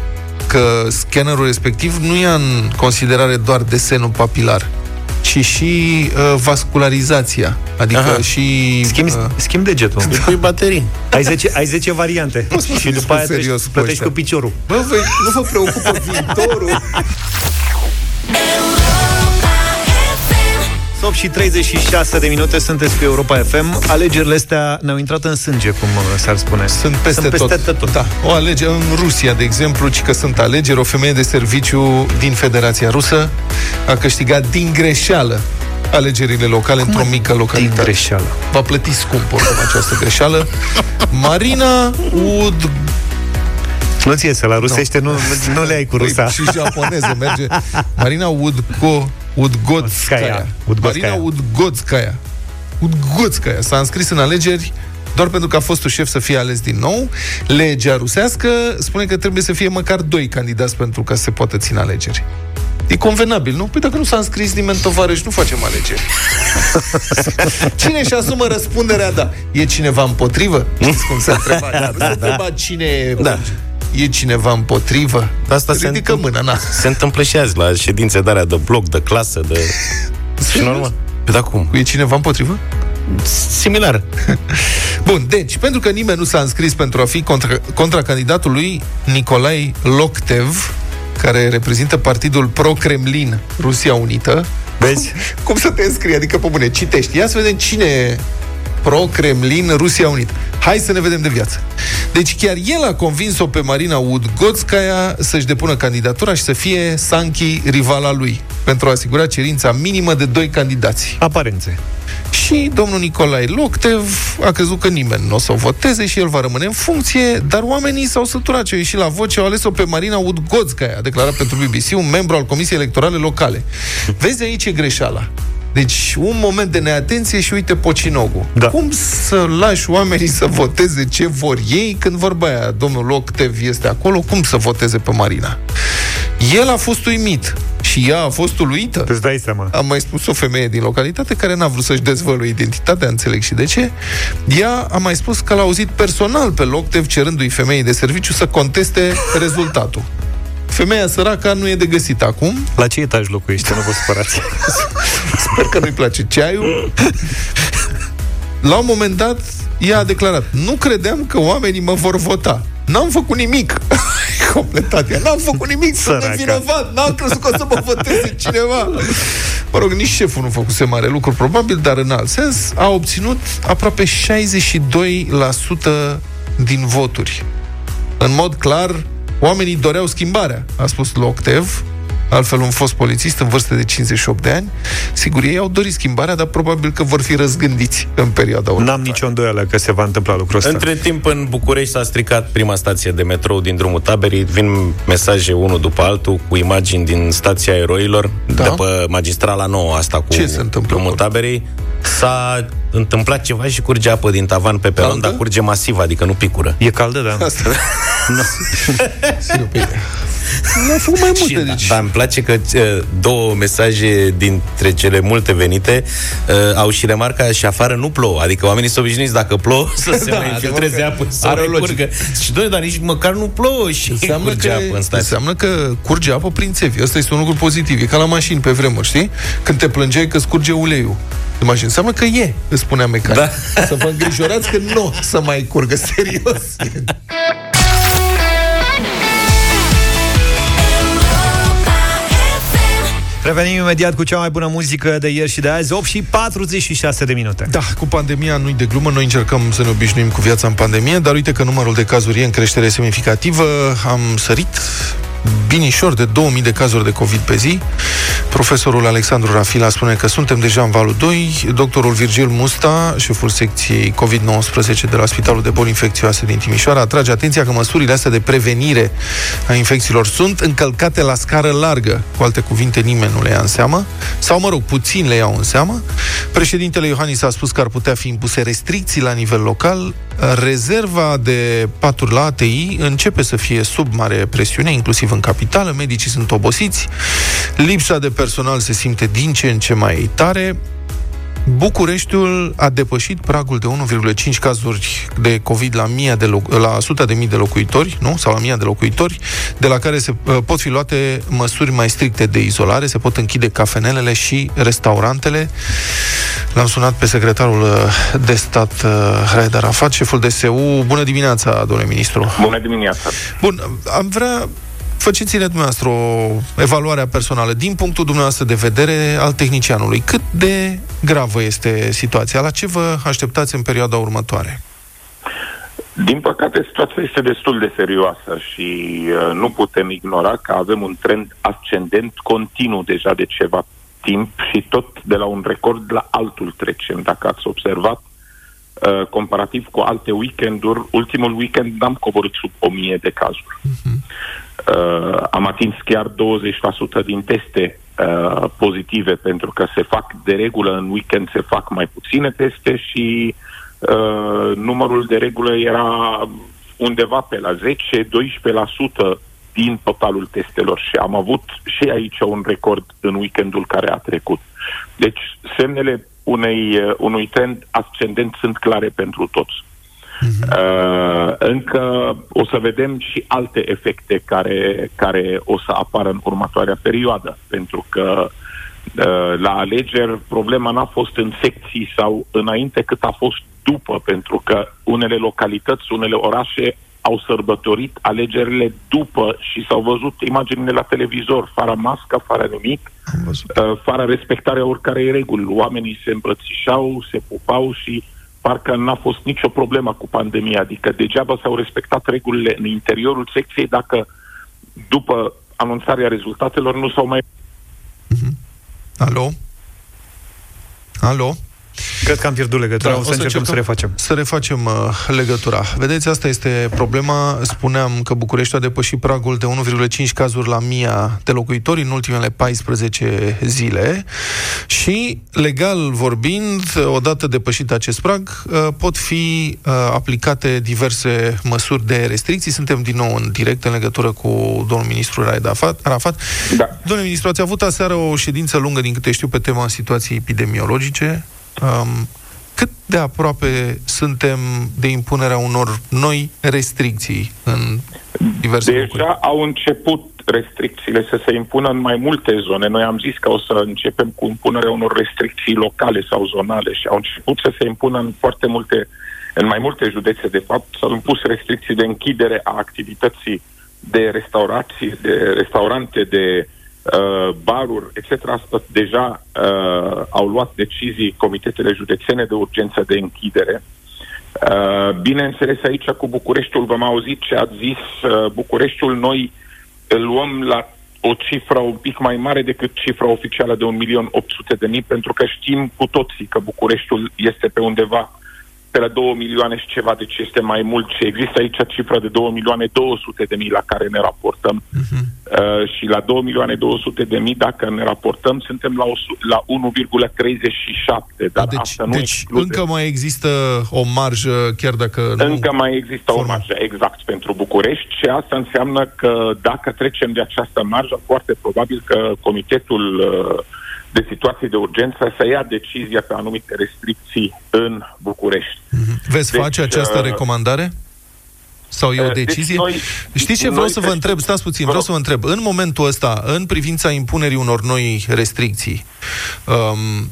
Că scannerul respectiv nu ia în considerare doar desenul papilar, ci și uh, vascularizația, adică Aha. și... Schimbi, uh, schimbi degetul. Îi pui baterii. Ai 10, ai 10 variante. mă și după aia serios treci, cu plătești ăștia. cu piciorul. Bă, voi, nu vă preocupă viitorul? 8 și 36 de minute sunteți cu Europa FM. Alegerile astea ne-au intrat în sânge, cum uh, s-ar spune. Sunt peste, sunt peste tot. tot. Da. O alegere în Rusia, de exemplu, ci că sunt alegeri. O femeie de serviciu din Federația Rusă a câștigat din greșeală alegerile locale într-o mică Din localitate. greșeală. Va plăti scump oricum această greșeală. Marina Ud... Nu ți iese la rusește, nu, nu, nu le ai cu rusa. Păi, și japoneză merge. Marina Udgo... Udgodskaya. Udgodskaya. Marina Udgodskaya. Udgodskaya. S-a înscris în alegeri doar pentru că a fost șef să fie ales din nou. Legea rusească spune că trebuie să fie măcar doi candidați pentru ca să se poată ține alegeri. E convenabil, nu? Păi dacă nu s-a înscris nimeni tovarăș, nu facem alegeri. Cine își asumă răspunderea, da. E cineva împotrivă? Știți cum s-a întrebat? Da, nu s-a întrebat cine e... Da. E cineva împotrivă? Asta se Ridică întâmplă- mâna, na. Se întâmplă și azi la ședințe de alea de bloc, de clasă, de... Și normal. Pe da cum? E cineva împotrivă? Similar. Bun, deci, pentru că nimeni nu s-a înscris pentru a fi contra, contracandidatul lui Nicolai Loktev, care reprezintă partidul pro-Kremlin Rusia Unită. Vezi? Cum să te înscrii? Adică, pe bune, citești. Ia să vedem cine e pro-Kremlin Rusia Unită. Hai să ne vedem de viață. Deci chiar el a convins-o pe Marina Udgodskaya să-și depună candidatura și să fie Sanchi rivala lui, pentru a asigura cerința minimă de doi candidați. Aparențe. Și domnul Nicolae Loctev a crezut că nimeni nu o să o voteze și el va rămâne în funcție, dar oamenii s-au săturat ce au ieșit la vot și au ales-o pe Marina Udgodskaya, a declarat pentru BBC, un membru al Comisiei Electorale Locale. Vezi, aici e greșeala. Deci, un moment de neatenție și uite Pocinogu. Da. Cum să lași oamenii să voteze ce vor ei când vorba aia, domnul Loctev este acolo, cum să voteze pe Marina? El a fost uimit și ea a fost uluită. Îți dai seama. Am mai spus o femeie din localitate care n-a vrut să-și dezvăluie identitatea, înțeleg și de ce. Ea a mai spus că l-a auzit personal pe Loctev cerându-i femeii de serviciu să conteste rezultatul. Femeia săraca nu e de găsit acum. La ce etaj locuiește? Nu vă supărați. Sper că nu-i place ceaiul. La un moment dat, ea a declarat Nu credeam că oamenii mă vor vota N-am făcut nimic Completat ea N-am făcut nimic, sunt Săraca. nevinovat N-am crezut că o să mă voteze cineva Mă rog, nici șeful nu făcuse mare lucru Probabil, dar în alt sens A obținut aproape 62% din voturi În mod clar Oamenii doreau schimbarea A spus Loctev Altfel, un fost polițist în vârstă de 58 de ani, sigur, ei au dorit schimbarea, dar probabil că vor fi răzgândiți în perioada următoare. N-am nicio îndoială că se va întâmpla lucrul ăsta. Între timp, în București s-a stricat prima stație de metrou din drumul taberii. Vin mesaje unul după altul cu imagini din stația eroilor, Da. de pe magistrala nouă asta cu Ce se întâmplă drumul acolo? taberii. S-a întâmplat ceva și curge apă din tavan pe peron, Caldă? dar curge masiv, adică nu picură. E caldă, da. Asta. Sigur, pe Nu a făcut mai multe, Și, da, deci... dar îmi place că uh, două mesaje dintre cele multe venite uh, au și remarca și afară nu plouă. Adică oamenii sunt obișnuiți dacă plouă să se Da, mai infiltreze adevărat că apă, să are mai o logică. curgă. Și doi, dar nici măcar nu plouă și Înseamnă curge că, apă în stație. înseamnă că curge apă prin țevi. Asta este un lucru pozitiv. E ca la mașini pe vremuri, știi? Când te plângeai că scurge uleiul de mașină. Înseamnă că e, îți spunea mecanic. Da. Să vă îngrijorați că nu o să mai curgă serios. Revenim imediat cu cea mai bună muzică de ieri și de azi, 8 și 46 de minute. Da, cu pandemia nu-i de glumă, noi încercăm să ne obișnuim cu viața în pandemie, dar uite că numărul de cazuri e în creștere semnificativă. Am sărit binișor de 2000 de cazuri de COVID pe zi. Profesorul Alexandru Rafila spune că suntem deja în valul 2. Doctorul Virgil Musta, șeful secției COVID-19 de la Spitalul de Boli Infecțioase din Timișoara, atrage atenția că măsurile astea de prevenire a infecțiilor sunt încălcate la scară largă. Cu alte cuvinte, nimeni nu le ia în seamă, sau, mă rog, puțin le iau în seamă. Președintele Iohannis a spus că ar putea fi impuse restricții la nivel local. Rezerva de paturi la ATI începe să fie sub mare presiune, inclusiv în capitală. Medicii sunt obosiți. Lipsa de personal se simte din ce în ce mai tare. Bucureștiul a depășit pragul de 1,5 cazuri de COVID la, mia de loc- la 100 de mii de locuitori, nu? Sau la mia de locuitori, de la care se uh, pot fi luate măsuri mai stricte de izolare, se pot închide cafenelele și restaurantele. L-am sunat pe secretarul uh, de stat uh, Raed Arafat, șeful DSU. Bună dimineața, domnule ministru! Bună dimineața! Bun, am vrea faceți-ne dumneavoastră o evaluare personală din punctul dumneavoastră de vedere al tehnicianului. Cât de gravă este situația? La ce vă așteptați în perioada următoare? Din păcate, situația este destul de serioasă și uh, nu putem ignora că avem un trend ascendent continuu deja de ceva timp și tot de la un record la altul trecem. Dacă ați observat, uh, comparativ cu alte weekenduri, ultimul weekend n-am coborât sub 1000 de cazuri. Uh-huh. Uh, am atins chiar 20% din teste uh, pozitive pentru că se fac de regulă în weekend se fac mai puține teste și uh, numărul de regulă era undeva pe la 10-12% din totalul testelor și am avut și aici un record în weekendul care a trecut. Deci semnele unei, uh, unui trend ascendent sunt clare pentru toți. Uh, încă o să vedem și alte efecte care, care o să apară în următoarea perioadă, pentru că uh, la alegeri problema n-a fost în secții sau înainte cât a fost după, pentru că unele localități, unele orașe au sărbătorit alegerile după și s-au văzut imaginile la televizor, fără mască, fără nimic, uh, fără respectarea oricărei reguli. Oamenii se îmbrățișau, se pupau și parcă n-a fost nicio problemă cu pandemia, adică degeaba s-au respectat regulile în interiorul secției dacă după anunțarea rezultatelor nu s-au mai... Mm-hmm. Alo? Alo? Cred că am pierdut legătura, da, o să, o să încercăm, să refacem. Să refacem uh, legătura. Vedeți, asta este problema. Spuneam că București a depășit pragul de 1,5 cazuri la mia de locuitori în ultimele 14 zile și, legal vorbind, odată depășit acest prag, uh, pot fi uh, aplicate diverse măsuri de restricții. Suntem din nou în direct în legătură cu domnul ministru Raed Arafat. Da. Domnule ministru, ați avut aseară o ședință lungă, din câte știu, pe tema situației epidemiologice um, cât de aproape suntem de impunerea unor noi restricții în diverse Deja locuri? au început restricțiile să se impună în mai multe zone. Noi am zis că o să începem cu impunerea unor restricții locale sau zonale și au început să se impună în foarte multe, în mai multe județe, de fapt, s-au impus restricții de închidere a activității de restaurații, de restaurante, de uh, baruri, etc. Asta deja uh, au luat decizii comitetele județene de urgență de închidere. Uh, bineînțeles, aici cu Bucureștiul v-am auzit ce ați zis. Uh, Bucureștiul noi îl luăm la o cifră un pic mai mare decât cifra oficială de 1.800.000, pentru că știm cu toții că Bucureștiul este pe undeva pe la 2 milioane și ceva, deci este mai mult și există aici cifra de 2 milioane 200 de mii la care ne raportăm uh-huh. uh, și la 2 milioane 200 de mii dacă ne raportăm suntem la, o, la 1,37 dar deci, asta nu deci exclude. încă mai există o marjă chiar dacă Încă nu... mai există formal. o marjă, exact, pentru București și asta înseamnă că dacă trecem de această marjă, foarte probabil că comitetul uh, de situații de urgență să ia decizia pe anumite restricții în București. Mm-hmm. Veți deci, face această uh, recomandare? Sau e o deci decizie? Deci noi, Știți ce vreau să vă întreb? Stați puțin, vreau să vă întreb. În momentul ăsta, în privința impunerii unor noi restricții, um,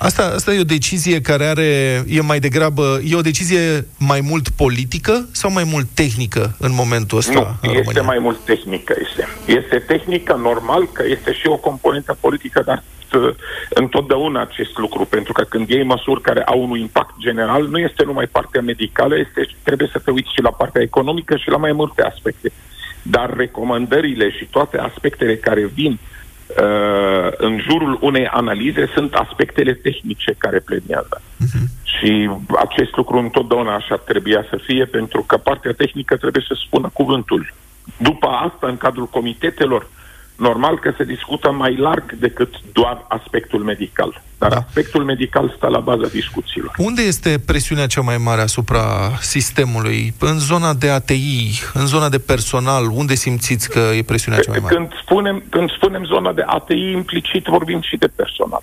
Asta, asta e o decizie care are, e mai degrabă, e o decizie mai mult politică sau mai mult tehnică în momentul ăsta Nu, în este România? mai mult tehnică. Este. este tehnică, normal, că este și o componentă politică, dar uh, întotdeauna acest lucru, pentru că când iei măsuri care au un impact general, nu este numai partea medicală, este, trebuie să te uiți și la partea economică și la mai multe aspecte. Dar recomandările și toate aspectele care vin uh, în jurul unei analize sunt aspectele tehnice care plenează. Uh-huh. Și acest lucru întotdeauna așa trebuia să fie, pentru că partea tehnică trebuie să spună cuvântul. După asta, în cadrul comitetelor, normal că se discută mai larg decât doar aspectul medical. Dar da. aspectul medical stă la baza discuțiilor. Unde este presiunea cea mai mare asupra sistemului? În zona de ATI, în zona de personal, unde simțiți că e presiunea cea mai mare? Când spunem, când spunem zona de ATI, implicit vorbim și de personal.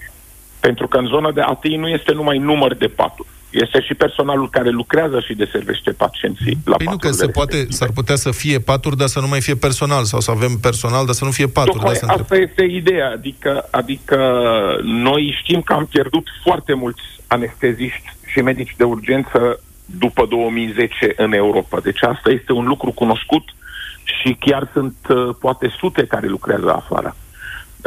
Pentru că în zona de ATI nu este numai număr de paturi. Este și personalul care lucrează și deservește pacienții la Păi nu că se poate, s-ar putea să fie paturi, dar să nu mai fie personal, sau să avem personal, dar să nu fie paturi. Tocmai dar să asta întreb. este ideea, adică, adică noi știm că am pierdut foarte mulți anesteziști și medici de urgență după 2010 în Europa. Deci asta este un lucru cunoscut și chiar sunt uh, poate sute care lucrează afară.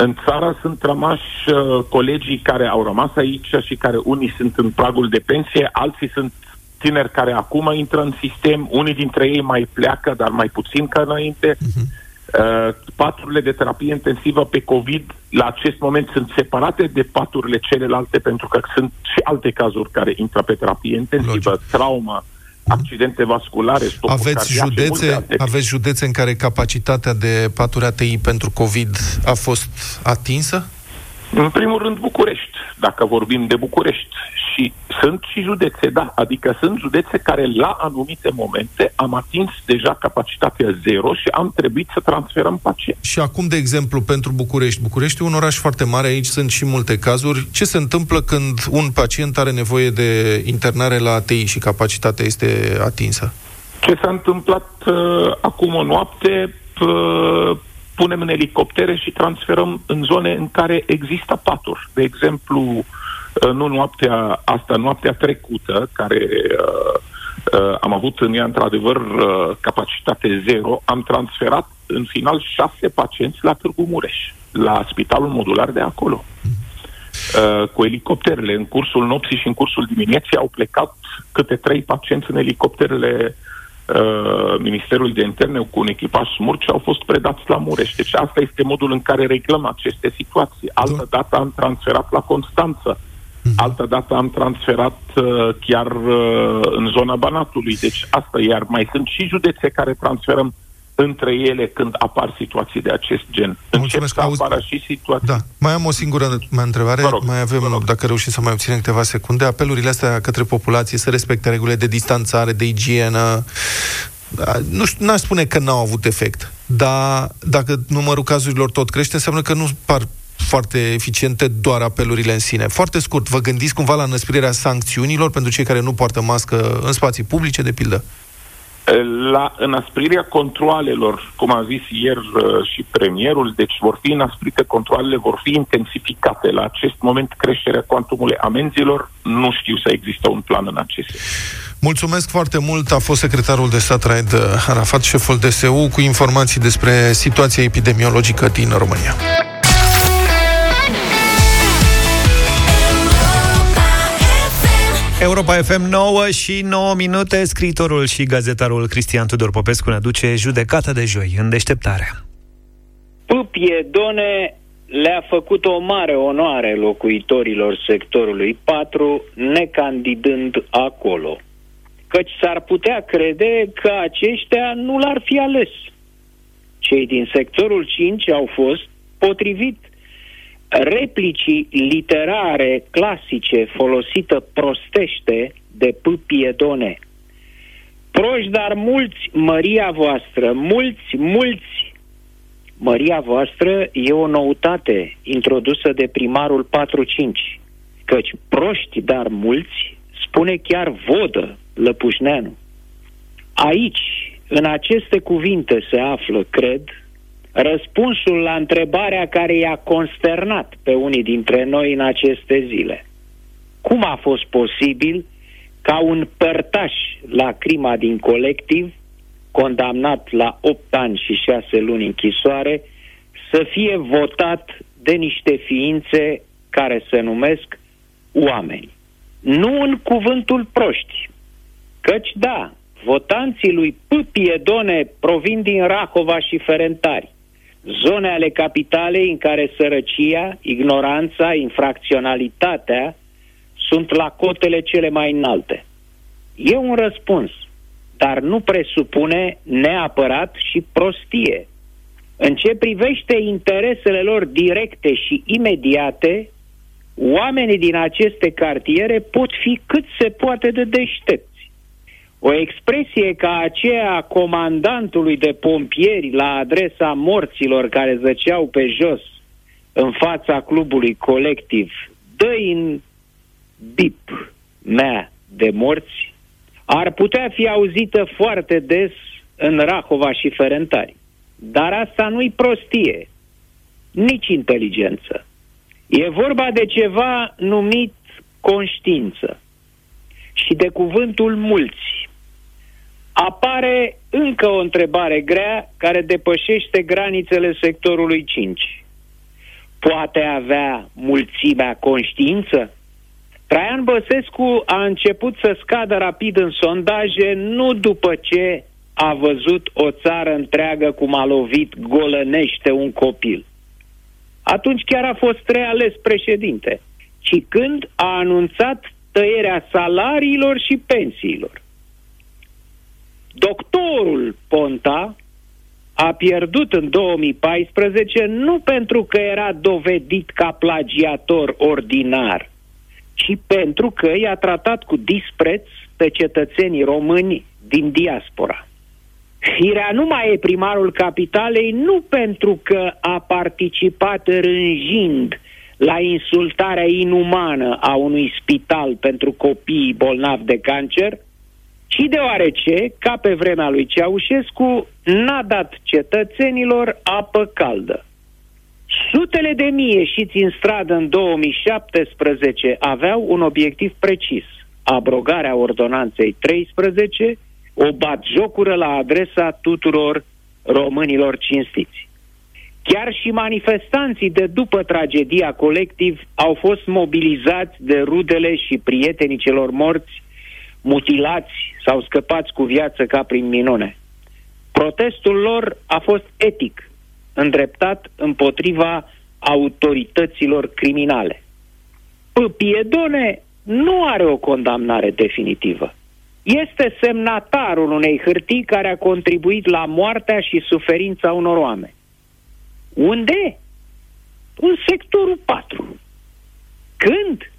În țară sunt rămași uh, colegii care au rămas aici și care unii sunt în pragul de pensie, alții sunt tineri care acum intră în sistem, unii dintre ei mai pleacă, dar mai puțin ca înainte. Uh-huh. Uh, paturile de terapie intensivă pe COVID la acest moment sunt separate de paturile celelalte pentru că sunt și alte cazuri care intră pe terapie intensivă, Logic. traumă, accidente vasculare, stopuri Aveți cardiace, multe județe, alte. aveți județe în care capacitatea de paturi ATI pentru COVID a fost atinsă? În primul rând București, dacă vorbim de București. Și sunt și județe, da, adică sunt județe care la anumite momente am atins deja capacitatea zero și am trebuit să transferăm pacienți. Și acum, de exemplu, pentru București. București e un oraș foarte mare, aici sunt și multe cazuri. Ce se întâmplă când un pacient are nevoie de internare la ATI și capacitatea este atinsă? Ce s-a întâmplat uh, acum o noapte, uh, punem în elicoptere și transferăm în zone în care există paturi. De exemplu, uh, nu noaptea asta, noaptea trecută, care uh, uh, am avut în ea într-adevăr uh, capacitate zero, am transferat în final șase pacienți la Târgu Mureș, la spitalul modular de acolo. Uh, cu elicopterele. În cursul nopții și în cursul dimineții au plecat câte trei pacienți în elicopterele uh, Ministerului de Interne cu un echipaj smurt și au fost predați la Mureș. Deci asta este modul în care reglăm aceste situații. Altă dată am transferat la Constanță. Altă dată am transferat uh, chiar uh, în zona Banatului. Deci asta, iar mai sunt și județe care transferăm între ele când apar situații de acest gen. Încep Mulțumesc, să auzi- apară și situații. Da. Mai am o singură mai întrebare. Vă rog, mai avem, vă rog. dacă reușim să mai obținem câteva secunde, apelurile astea către populație să respecte regulile de distanțare, de igienă. Da, Nu știu, n-aș spune că n-au avut efect, dar dacă numărul cazurilor tot crește, înseamnă că nu par foarte eficiente doar apelurile în sine. Foarte scurt, vă gândiți cumva la înăsprirea sancțiunilor pentru cei care nu poartă mască în spații publice, de pildă? La înasprirea controalelor, cum a zis ieri uh, și premierul, deci vor fi înasprite controalele, vor fi intensificate. La acest moment creșterea cuantumului amenzilor, nu știu să există un plan în acest sens. Mulțumesc foarte mult. A fost secretarul de stat Raed Arafat, șeful DSU, cu informații despre situația epidemiologică din România. Europa FM 9 și 9 minute, scriitorul și gazetarul Cristian Tudor Popescu ne aduce judecata de joi în deșteptarea. Pâpie Done le-a făcut o mare onoare locuitorilor sectorului 4, necandidând acolo. Căci s-ar putea crede că aceștia nu l-ar fi ales. Cei din sectorul 5 au fost, potrivit replicii literare clasice folosită prostește de Pâpie Done. Proști, dar mulți, măria voastră, mulți, mulți, Măria voastră e o noutate introdusă de primarul 4-5, căci proști, dar mulți, spune chiar vodă Lăpușneanu. Aici, în aceste cuvinte se află, cred, răspunsul la întrebarea care i-a consternat pe unii dintre noi în aceste zile. Cum a fost posibil ca un părtaș la crima din colectiv condamnat la 8 ani și 6 luni închisoare, să fie votat de niște ființe care se numesc oameni. Nu în cuvântul proști, căci da, votanții lui Pâpie Done provin din Rahova și Ferentari, zone ale capitalei în care sărăcia, ignoranța, infracționalitatea sunt la cotele cele mai înalte. E un răspuns, dar nu presupune neapărat și prostie. În ce privește interesele lor directe și imediate, oamenii din aceste cartiere pot fi cât se poate de deștepți. O expresie ca aceea a comandantului de pompieri la adresa morților care zăceau pe jos în fața clubului colectiv dă în bip mea de morți ar putea fi auzită foarte des în Rahova și Ferentari. Dar asta nu-i prostie, nici inteligență. E vorba de ceva numit conștiință și de cuvântul mulți. Apare încă o întrebare grea care depășește granițele sectorului 5. Poate avea mulțimea conștiință? Traian Băsescu a început să scadă rapid în sondaje nu după ce a văzut o țară întreagă cum a lovit golănește un copil. Atunci chiar a fost reales președinte, ci când a anunțat tăierea salariilor și pensiilor. Doctorul Ponta a pierdut în 2014 nu pentru că era dovedit ca plagiator ordinar, ci pentru că i-a tratat cu dispreț pe cetățenii români din diaspora. Firea nu mai e primarul capitalei nu pentru că a participat rânjind la insultarea inumană a unui spital pentru copiii bolnavi de cancer, ci deoarece, ca pe vremea lui Ceaușescu, n-a dat cetățenilor apă caldă. Sutele de mii ieșiți în stradă în 2017 aveau un obiectiv precis, abrogarea ordonanței 13, o batjocură la adresa tuturor românilor cinstiți. Chiar și manifestanții de după tragedia colectiv au fost mobilizați de rudele și prietenii celor morți, mutilați sau scăpați cu viață ca prin minune. Protestul lor a fost etic, îndreptat împotriva autorităților criminale. Piedone nu are o condamnare definitivă. Este semnatarul unei hârtii care a contribuit la moartea și suferința unor oameni. Unde? În sectorul 4. Când?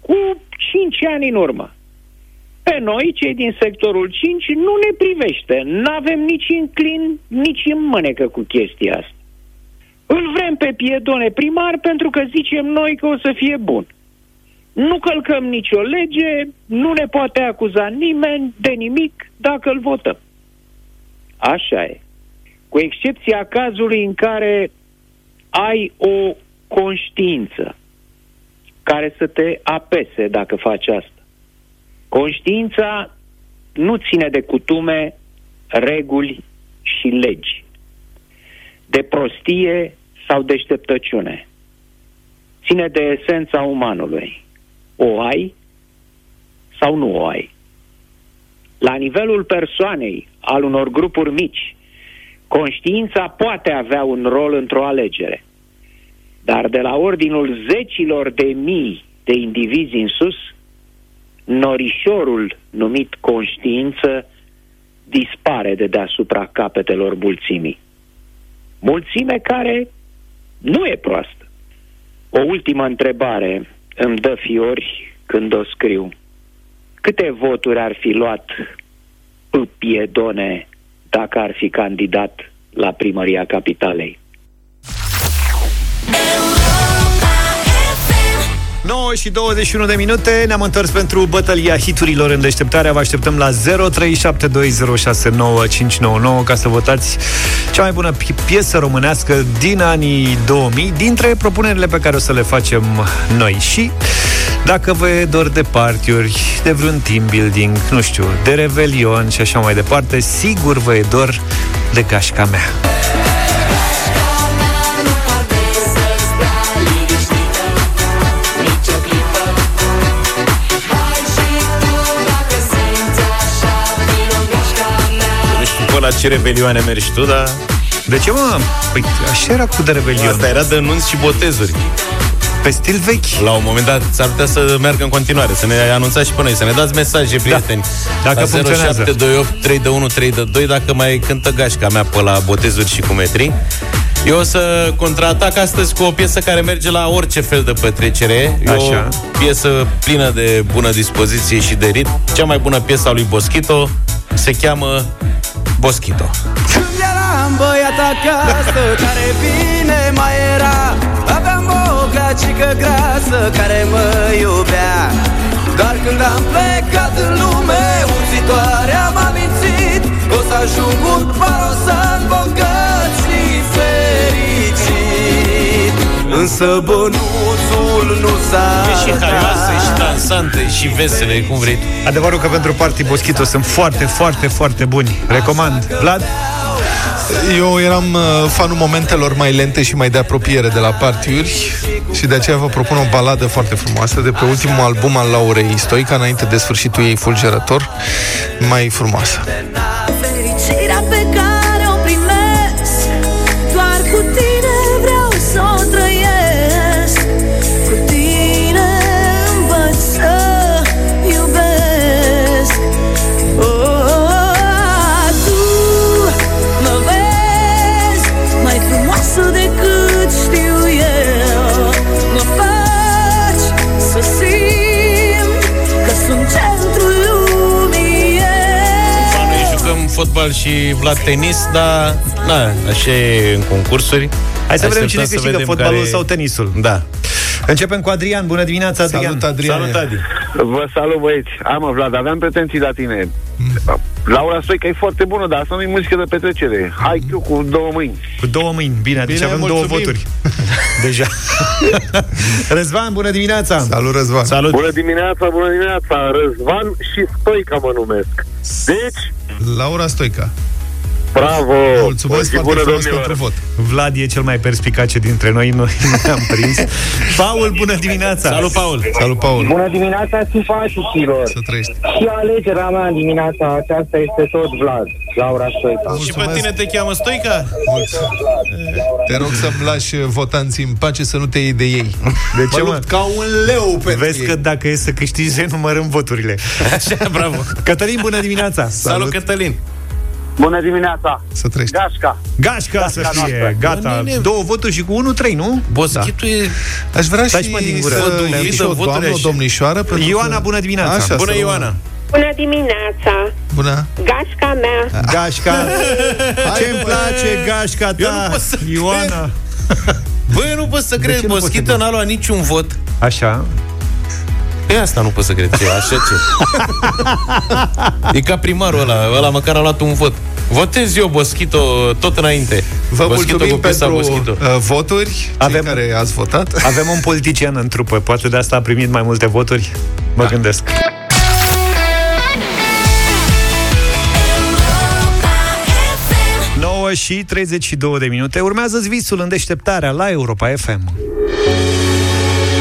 Cu 5 ani în urmă. Pe noi, cei din sectorul 5, nu ne privește. Nu avem nici înclin, nici în mânecă cu chestia asta. Îl vrem pe piedone primar pentru că zicem noi că o să fie bun. Nu călcăm nicio lege, nu ne poate acuza nimeni de nimic dacă îl votăm. Așa e. Cu excepția cazului în care ai o conștiință care să te apese dacă faci asta. Conștiința nu ține de cutume, reguli și legi, de prostie sau deșteptăciune. Ține de esența umanului. O ai sau nu o ai. La nivelul persoanei, al unor grupuri mici, conștiința poate avea un rol într-o alegere. Dar de la ordinul zecilor de mii de indivizi în sus, norișorul numit conștiință dispare de deasupra capetelor mulțimii. Mulțime care nu e proastă. O ultimă întrebare îmi dă fiori când o scriu. Câte voturi ar fi luat Piedone dacă ar fi candidat la primăria capitalei? 9 și 21 de minute Ne-am întors pentru bătălia hiturilor în deșteptarea Vă așteptăm la 0372069599 Ca să votați cea mai bună piesă românească din anii 2000 Dintre propunerile pe care o să le facem noi. Și dacă vă e dor de partiuri, de vreun team building, nu știu, de revelion și așa mai departe Sigur vă e dor de cașca mea la ce revelioane mergi tu, dar... De ce, mă? Păi așa era cu de revelion. Asta era de nunți și botezuri. Pe stil vechi. La un moment dat s-ar putea să meargă în continuare, să ne anunțați și pe noi, să ne dați mesaje, prieteni. Da. Dacă la 0728 3 de 1 3 de 2, dacă mai cântă gașca mea pe la botezuri și cu metri. Eu o să contraatac astăzi cu o piesă care merge la orice fel de petrecere. E Așa. o piesă plină de bună dispoziție și de rit. Cea mai bună piesă a lui Boschito se cheamă Boschito. Când eram băiat acasă, care bine mai era Aveam o măcică grasă care mă iubea Dar când am plecat în lume Urzitoarea m-a mințit O să ajung un parosan bogat Însă bănuțul nu s-a E și haioasă, și dansante, și vesele, cum vrei tu. Adevărul că pentru Party Boschito sunt foarte, foarte, foarte buni. Recomand. Vlad? Eu eram uh, fanul momentelor mai lente și mai de apropiere de la partiuri și de aceea vă propun o baladă foarte frumoasă de pe ultimul album al Laurei Stoica, înainte de sfârșitul ei fulgerător, mai frumoasă. Fericirea pe fotbal și Vlad tenis, dar na, așa e în concursuri. Hai să vedem Așteptăm cine să câștigă vedem fotbalul care... sau tenisul. Da. Începem cu Adrian. Bună dimineața, Adrian. Salut, Adrian. Salut, Adi. Vă salut, băieți. Hai, mă, Vlad, aveam pretenții la tine. Laura Stoica e foarte bună, dar asta nu e muzică de petrecere. Hai, eu cu două mâini. Cu două mâini. Bine, deci Bine, avem mulțumim. două voturi. Deja. Răzvan, bună dimineața. Salut, Răzvan! Salut. Bună dimineața, bună dimineața. Răzvan și Stoica mă numesc. Deci, Laura Stoica. Bravo. Mulțumesc Bun și foarte bună, frumos domnilor. pentru vot. Vlad e cel mai perspicace dintre noi, noi nu ne-am prins. Paul, bună dimineața! Salut, Paul. Salut, Paul! Bună dimineața, simpaticilor! Să trăiești! Și alegerea mea în dimineața aceasta este tot Vlad, Laura Stoica. Și pe tine te cheamă Stoica? Te rog să-mi lași votanții în pace să nu te iei de ei. De ce, mă mă? lupt ca un leu pentru Vezi ei. că dacă e să câștigi, numărăm voturile. Așa, bravo. Cătălin, bună dimineața! Salut, Cătălin. Bună dimineața! Să trăiești. Gașca! Gașca să fie, gata. Bă, nene. Două voturi și cu 1-3, nu? Boschitul e... Aș vrea Stai și și mă din gură. să Vă le duvită și o voturile doamnă, o și- domnișoară. pentru Ioana, că- bună dimineața. Așa, Bună, să Ioana. Bună dimineața! Bună. Gașca mea! Gașca, ce-mi place gașca Eu nu ta, pot să Ioana. Bă, eu nu pot să cred, ce nu poți să Boschită n-a luat niciun vot. Așa. Pe asta nu pot să cred. Ce, așa ce? e ca primarul ăla, ăla măcar a luat un vot. Votez eu, Boschito, tot înainte. Vă Boschito mulțumim cu piesa pentru Boschito. uh, voturi, Avem- cei care ați votat. Avem un politician în trupă, poate de asta a primit mai multe voturi. Mă da. gândesc. Nouă și 32 de minute. Urmează visul în deșteptarea la Europa FM.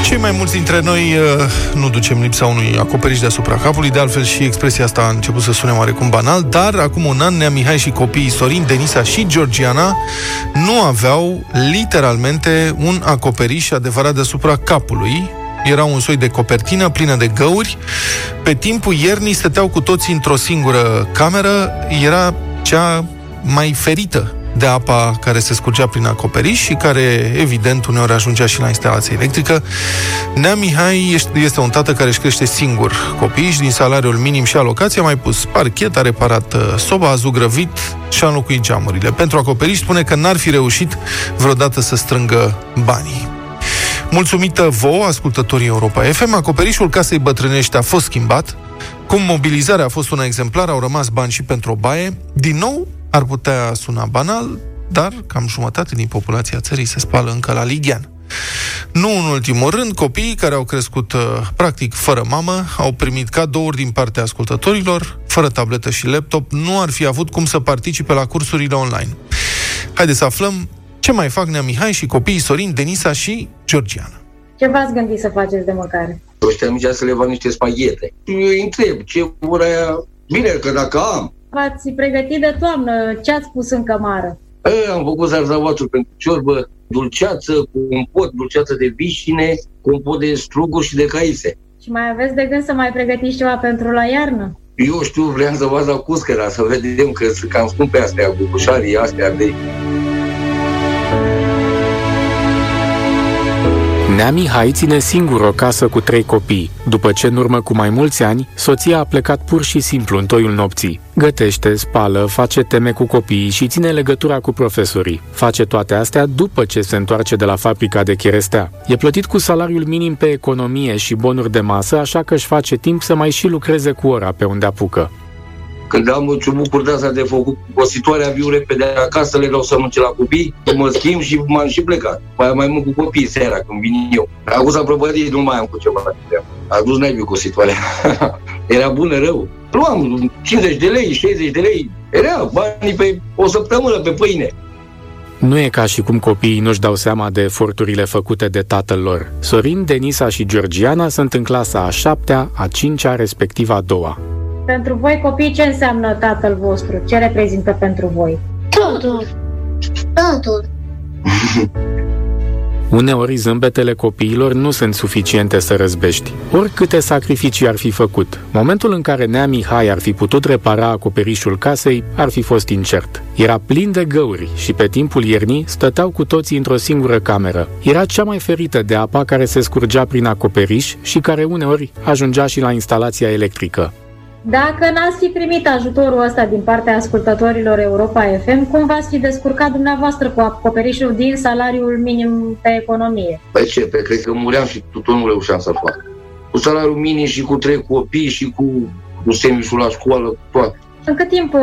Cei mai mulți dintre noi uh, nu ducem lipsa unui acoperiș deasupra capului, de altfel și expresia asta a început să sune oarecum banal, dar acum un an Nea Mihai și copiii Sorin, Denisa și Georgiana nu aveau literalmente un acoperiș adevărat deasupra capului. Era un soi de copertină plină de găuri. Pe timpul iernii stăteau cu toții într-o singură cameră. Era cea mai ferită de apa care se scurgea prin acoperiș și care, evident, uneori ajungea și la instalația electrică. Nea Mihai ești- este un tată care își crește singur copiii și din salariul minim și alocație a mai pus parchet, a reparat uh, soba, a zugrăvit și a înlocuit geamurile. Pentru acoperiș spune că n-ar fi reușit vreodată să strângă banii. Mulțumită vouă, ascultătorii Europa FM, acoperișul casei bătrânești a fost schimbat. Cum mobilizarea a fost una exemplară, au rămas bani și pentru o baie. Din nou, ar putea suna banal, dar cam jumătate din populația țării se spală încă la Ligian. Nu în ultimul rând, copiii care au crescut uh, practic fără mamă au primit cadouri din partea ascultătorilor, fără tabletă și laptop, nu ar fi avut cum să participe la cursurile online. Haideți să aflăm ce mai fac Nea Mihai și copiii Sorin, Denisa și Georgiana. Ce v-ați gândit să faceți de măcare? Ăștia mici să le fac niște spaghete. Eu îi întreb ce vor aia... Bine, că dacă am, V-ați pregătit de toamnă? Ce ați pus în cămară? e, am făcut zarzavațuri pentru ciorbă, dulceață, compot, dulceață de vișine, compot de struguri și de caițe. Și mai aveți de gând să mai pregătiți ceva pentru la iarnă? Eu știu, vreau să văd la cuscăra, să vedem că sunt cam scumpe astea, bubușarii astea de... Nea Mihai ține singur o casă cu trei copii, după ce în urmă cu mai mulți ani, soția a plecat pur și simplu în toiul nopții. Gătește, spală, face teme cu copiii și ține legătura cu profesorii. Face toate astea după ce se întoarce de la fabrica de cherestea. E plătit cu salariul minim pe economie și bonuri de masă, așa că își face timp să mai și lucreze cu ora pe unde apucă. Când am ciubucuri de asta de făcut cositoarea, viu repede acasă, le dau să mănânce la copii, mă schimb și m-am și plecat. Mai mai mult cu copiii seara, când vin eu. Acum s-a prăbădit, nu mai am cu ceva de treabă. A dus naibii cositoarea. Era bună rău. Luam 50 de lei, 60 de lei. Era banii pe o săptămână pe pâine. Nu e ca și cum copiii nu-și dau seama de eforturile făcute de tatăl lor. Sorin, Denisa și Georgiana sunt în clasa a șaptea, a cincea, respectiv a doua. Pentru voi, copii, ce înseamnă tatăl vostru? Ce reprezintă pentru voi? Totul. Totul. Uneori zâmbetele copiilor nu sunt suficiente să răzbești, oricâte sacrificii ar fi făcut. Momentul în care Nea Mihai ar fi putut repara acoperișul casei ar fi fost incert. Era plin de găuri și pe timpul iernii stăteau cu toții într-o singură cameră. Era cea mai ferită de apa care se scurgea prin acoperiș și care uneori ajungea și la instalația electrică. Dacă n-ați fi primit ajutorul ăsta din partea ascultătorilor Europa FM, cum v-ați fi descurcat dumneavoastră cu acoperișul din salariul minim pe economie? Păi ce, pe cred că muream și tot nu reușeam să fac. Cu salariul minim și cu trei copii și cu, cu semișul la școală, cu toate. În cât timp uh,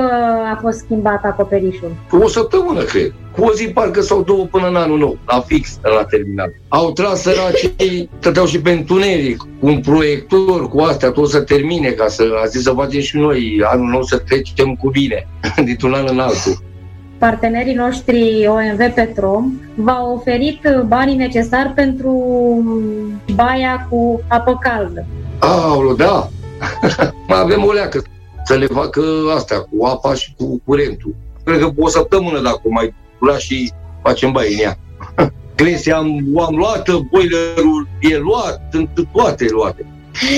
a fost schimbat acoperișul? O săptămână, cred. Cu o zi parcă sau două până în anul nou, la fix, la terminal. Au tras săracii, stăteau și pe întuneric, cu un proiector, cu astea, tot să termine, ca să, a zis să facem și noi anul nou să trecem cu bine, dintr-un an în altul. Partenerii noștri OMV Petrom v-au oferit banii necesari pentru baia cu apă caldă. Aoleu, da! Mai avem o leacă să le facă astea, cu apa și cu curentul. Cred că o săptămână dacă o mai dura și facem baie în ea. Cresia am, am luat, boilerul e luat, sunt toate luate.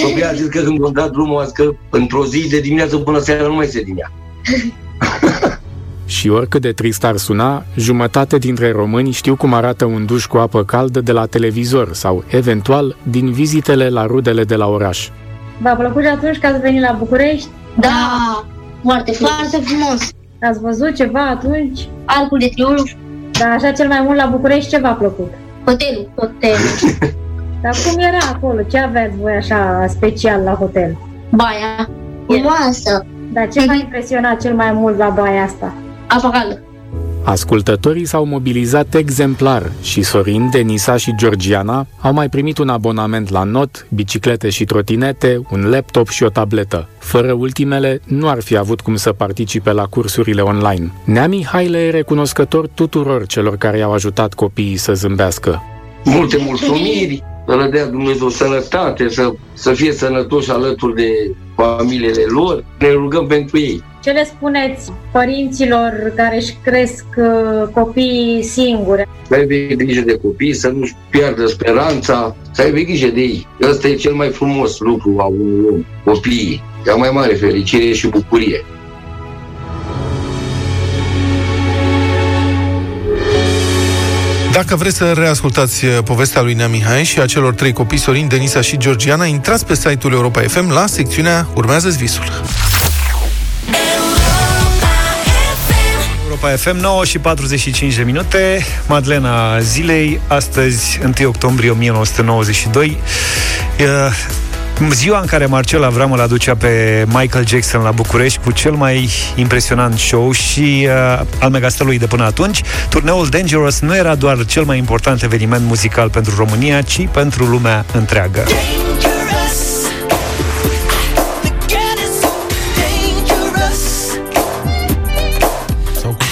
Sofia a zis că când am dat drumul, a zis că într-o zi de dimineață până seara nu mai se din ea. Și oricât de trist ar suna, jumătate dintre români știu cum arată un duș cu apă caldă de la televizor sau, eventual, din vizitele la rudele de la oraș. V-a plăcut și atunci că ați venit la București? Da, foarte, foarte frumos. Ați văzut ceva atunci? Arcul de triumf, Dar așa cel mai mult la București ce v-a plăcut? hotelul, hotelul, Dar cum era acolo? Ce aveți voi așa special la hotel? baia, frumoasă, Dar ce v-a impresionat cel mai mult la baia asta? apa caldă. Ascultătorii s-au mobilizat exemplar și Sorin, Denisa și Georgiana au mai primit un abonament la not, biciclete și trotinete, un laptop și o tabletă. Fără ultimele, nu ar fi avut cum să participe la cursurile online. Nea Mihai le e recunoscător tuturor celor care i-au ajutat copiii să zâmbească. Multe mulțumiri, să le dea Dumnezeu sănătate, să, să fie sănătoși alături de familiile lor. Ne rugăm pentru ei. Ce le spuneți părinților care își cresc uh, copiii singuri? Să aibă grijă de copii, să nu-și piardă speranța, să aibă grijă de ei. Ăsta e cel mai frumos lucru a unui om, copiii. Cea mai mare fericire și bucurie. Dacă vreți să reascultați uh, povestea lui Nea Mihai și a celor trei copii, Sorin, Denisa și Georgiana, intrați pe site-ul Europa FM la secțiunea Urmează-ți visul. Europa FM, 9 și 45 de minute. Madlena zilei, astăzi, 1 octombrie 1992. Uh, Ziua în care Marcel Avram îl aducea pe Michael Jackson la București cu cel mai impresionant show și uh, al megastelului de până atunci, turneul Dangerous nu era doar cel mai important eveniment muzical pentru România, ci pentru lumea întreagă. Sau cum,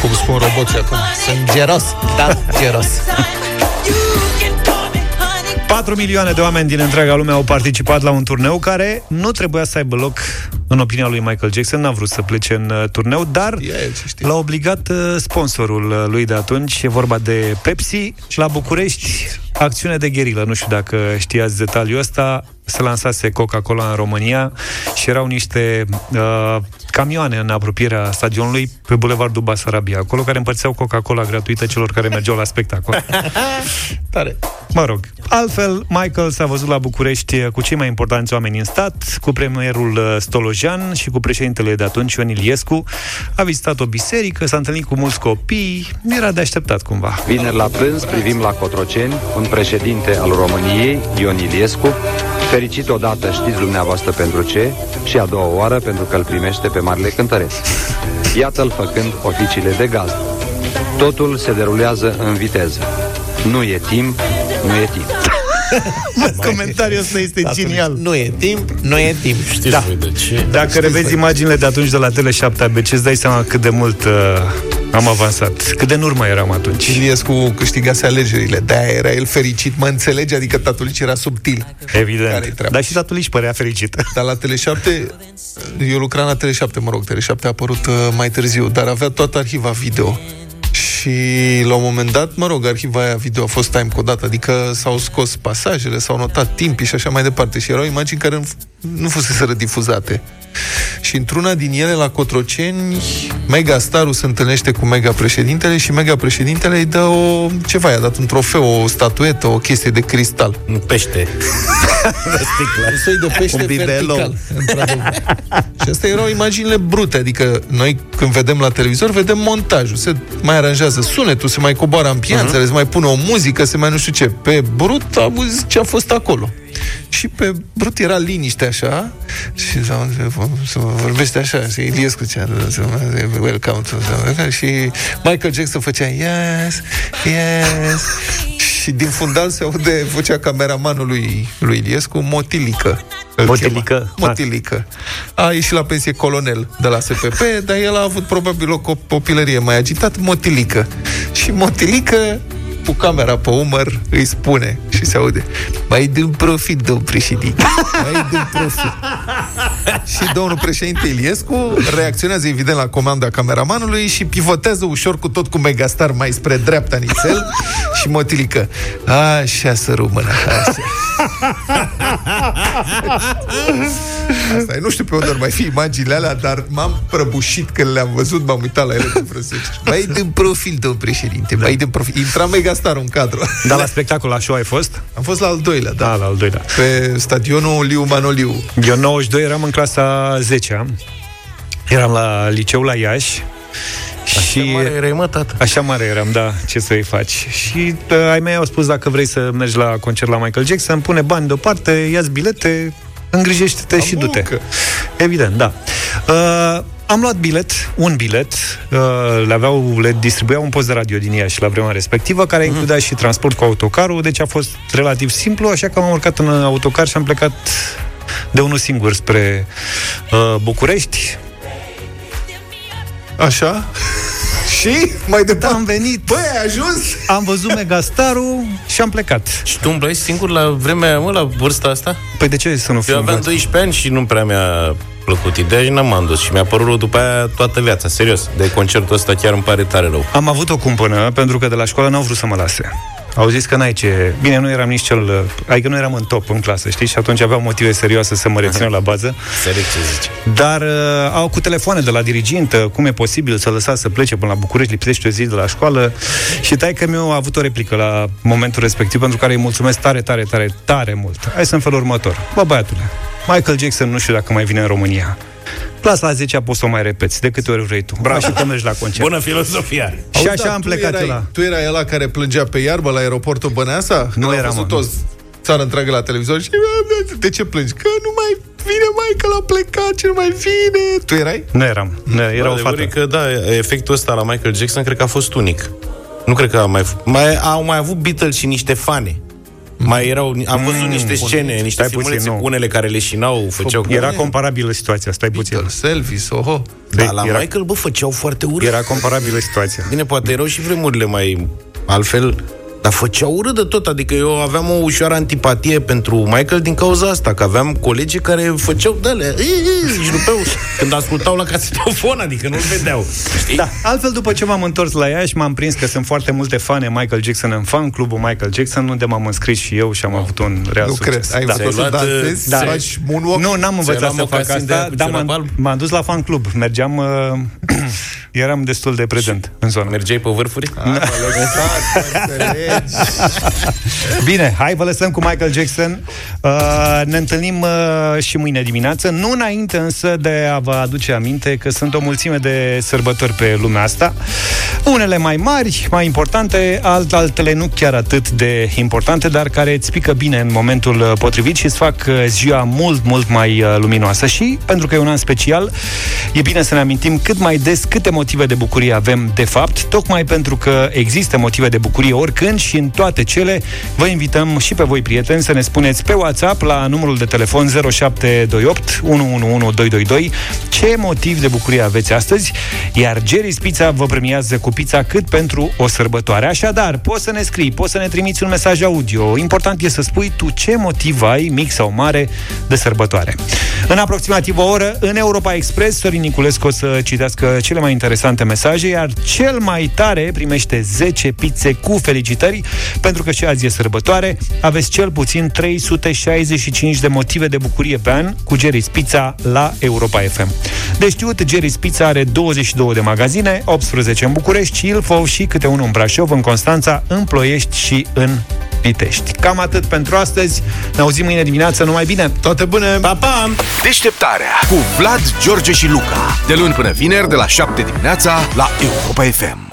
cum spun roboții acum, sunt geros, da, geros. 4 milioane de oameni din întreaga lume au participat la un turneu care nu trebuia să aibă loc, în opinia lui Michael Jackson, n-a vrut să plece în uh, turneu, dar l-a obligat uh, sponsorul uh, lui de atunci, e vorba de Pepsi, la București, acțiune de gherilă, nu știu dacă știați detaliul ăsta, se lansase Coca-Cola în România și erau niște uh, camioane în apropierea stadionului pe Bulevardul Basarabia, acolo care împărțeau Coca-Cola gratuită celor care mergeau la spectacol. Tare. Mă rog. Altfel, Michael s-a văzut la București cu cei mai importanți oameni în stat, cu premierul uh, Stolojan și cu președintele de atunci, Ion Iliescu. A vizitat o biserică, s-a întâlnit cu mulți copii, era de așteptat cumva. Vineri la prânz privim la Cotroceni, un președinte al României, Ion Iliescu, fericit odată, știți dumneavoastră pentru ce, și a doua oară pentru că îl primește pe Marele Cântăreț. Iată-l făcând oficiile de gaz. Totul se derulează în viteză. Nu e timp, nu e timp. Mă, comentariul ăsta este genial. Nu e timp, nu e timp. Știți Da. voi de ce? Dacă Știți revezi voi. imaginile de atunci de la Tele7 ABC, îți dai seama cât de mult uh, am avansat. Cât de în urmă eram atunci. Iliescu câștigase alegerile, de-aia era el fericit, mă înțelege, adică tatulici era subtil. Evident. Dar și tatăl își părea fericit. Dar la Tele7, eu lucram la Tele7, mă rog, Tele7 a apărut uh, mai târziu, dar avea toată arhiva video. Și la un moment dat, mă rog, arhiva aia video a fost time codată, adică s-au scos pasajele, s-au notat timpii și așa mai departe. Și erau imagini care nu, nu fuseseră difuzate. Și într-una din ele, la Cotroceni, mega starul se întâlnește cu mega președintele și mega președintele îi dă o, ceva, i-a dat un trofeu, o statuetă, o chestie de cristal. Un pește. Un soi de pește Un bibelou. vertical. într-adevăr. și astea erau imaginile brute, adică noi când vedem la televizor, vedem montajul, se mai aranjează sunetul, se mai coboară ambianțele, se mai pune o muzică, se mai nu știu ce. Pe brut auzi ce a fost acolo. Și pe brut era liniște așa și se- se vorbește așa și Iliescu cea welcome to the... și Michael Jackson făcea yes, yes și din fundal se aude vocea cameramanului lui Iliescu, Motilică. îl Motilică? chema. Motilică. A ieșit la pensie colonel de la SPP, dar el a avut probabil o cop- copilărie mai agitat, Motilică. Și Motilică cu camera pe umăr îi spune și se aude mai dăm profit, domn președinte mai dăm profit. Și domnul președinte Iliescu reacționează evident la comanda cameramanului și pivotează ușor cu tot cu megastar mai spre dreapta nițel și motilică. Așa să rămână așa Asta e, nu știu pe unde ar mai fi imaginile alea, dar m-am prăbușit când le-am văzut, m-am uitat la ele cu vreo 10. Mai din profil, domn președinte, mai din profil. Intra megastar în cadru. Dar la spectacol la show ai fost? Am fost la al doilea, da. Da, la al doilea. Pe stadionul Liu Manoliu. Eu 92 eram în clasa 10 Eram la liceu la Iași și mare erai, mă, tată. Așa mare eram, da, ce să-i faci. Și uh, ai mei au spus dacă vrei să mergi la concert la Michael Jackson, pune bani deoparte, ia-ți bilete, îngrijește-te și du-te. Evident, da. Uh, am luat bilet, un bilet, uh, le aveau, le distribuiau un post de radio din Iași la vremea respectivă, care Mhm. includea și transport cu autocarul, deci a fost relativ simplu, așa că am urcat în autocar și am plecat de unul singur spre uh, București. Așa? Și mai departe am venit. Băi, ai ajuns? Am văzut Megastarul și am plecat. Și tu umblai singur la vremea aia, mă, la vârsta asta? Păi de ce să nu fiu Eu aveam umblat? 12 ani și nu prea mi-a plăcut ideea și n-am dus. Și mi-a părut rău după aia toată viața, serios. De concertul ăsta chiar îmi pare tare rău. Am avut o cumpănă, pentru că de la școală n-au vrut să mă lase. Au zis că n-ai ce... Bine, nu eram nici cel... Adică nu eram în top în clasă, știi? Și atunci aveau motive serioase să mă rețină la bază. Înțeleg ce zici. Dar uh, au cu telefoane de la dirigintă, cum e posibil să lăsați să plece până la București, lipsește o zi de la școală. Și taică meu a avut o replică la momentul respectiv, pentru care îi mulțumesc tare, tare, tare, tare mult. Hai să în felul următor. Bă, băiatule, Michael Jackson nu știu dacă mai vine în România. Clasa a 10 poți să o mai repeți, de câte ori vrei tu. Bravo. Și că mergi la concert. Bună filozofia! Și Auzi, așa dar am tu plecat erai, la... Tu erai ăla care plângea pe iarbă la aeroportul Băneasa? Nu Când eram, Am văzut mă. toți țara întreagă la televizor și de ce plângi? Că nu mai vine mai că l-a plecat, ce nu mai vine. Tu erai? Nu eram. Nu, era o Adevărul fată. e că, da, efectul ăsta la Michael Jackson cred că a fost unic. Nu cred că a mai, f- mai au mai avut Beatles și niște fane. Mai erau, am văzut Mm, niște bun. scene, niște Stai puțin, filmulețe nu. cu unele care leșinau, făceau... Era comparabilă situația, stai puțin. Elvis, oho. Da, la era- Michael, bă, făceau foarte urât. Era comparabilă situația. Bine, poate erau și vremurile mai altfel, dar făceau urât de tot. Adică eu aveam o ușoară antipatie pentru Michael din cauza asta, că aveam colegi care făceau de și după când ascultau la casetofon, adică nu-l vedeau. Știi? Da, altfel după ce m-am întors la Iași, m-am prins că sunt foarte multe fane Michael Jackson în fan clubul Michael Jackson, unde m-am înscris și eu și am avut un real Nu succes. cred. Ai da. învățat să luat, dansezi, da. să faci moonwalk? Nu, n-am învățat luat să fac mocasin de aia asta, cu dar ciorap m-am, alb? m-am dus la fan club. Mergeam uh, Eram destul de prezent în zonă. Mergeai pe vârfuri? Bine, hai vă lăsăm cu Michael Jackson. Uh, ne întâlnim uh, și mâine dimineață. Nu înainte însă de a vă aduce aminte că sunt o mulțime de sărbători pe lumea asta. Unele mai mari, mai importante, alt, altele nu chiar atât de importante, dar care îți pică bine în momentul uh, potrivit și îți fac uh, ziua mult, mult mai uh, luminoasă. Și, pentru că e un an special, e bine să ne amintim cât mai des câte motive de bucurie avem de fapt, tocmai pentru că există motive de bucurie oricând și în toate cele, vă invităm și pe voi, prieteni, să ne spuneți pe WhatsApp la numărul de telefon 0728 111222 ce motiv de bucurie aveți astăzi, iar Jerry's Pizza vă premiază cu pizza cât pentru o sărbătoare. Așadar, poți să ne scrii, poți să ne trimiți un mesaj audio. Important e să spui tu ce motiv ai, mic sau mare, de sărbătoare. În aproximativ o oră, în Europa Express, Sorin Niculescu o să citească cele mai interesante mesaje, iar cel mai tare primește 10 pizze cu felicitări, pentru că și azi e sărbătoare. Aveți cel puțin 365 de motive de bucurie pe an cu Jerry's Pizza la Europa FM. De știut, Jerry's Pizza are 22 de magazine, 18 în București, Ilfov și câte unul în Brașov, în Constanța, în Ploiești și în Pitești. Cam atât pentru astăzi. Ne auzim mâine dimineață. Numai bine! Toate bune! Pa, pa! Deșteptarea cu Vlad, George și Luca. De luni până vineri, de la 7 dimineața, la Europa FM.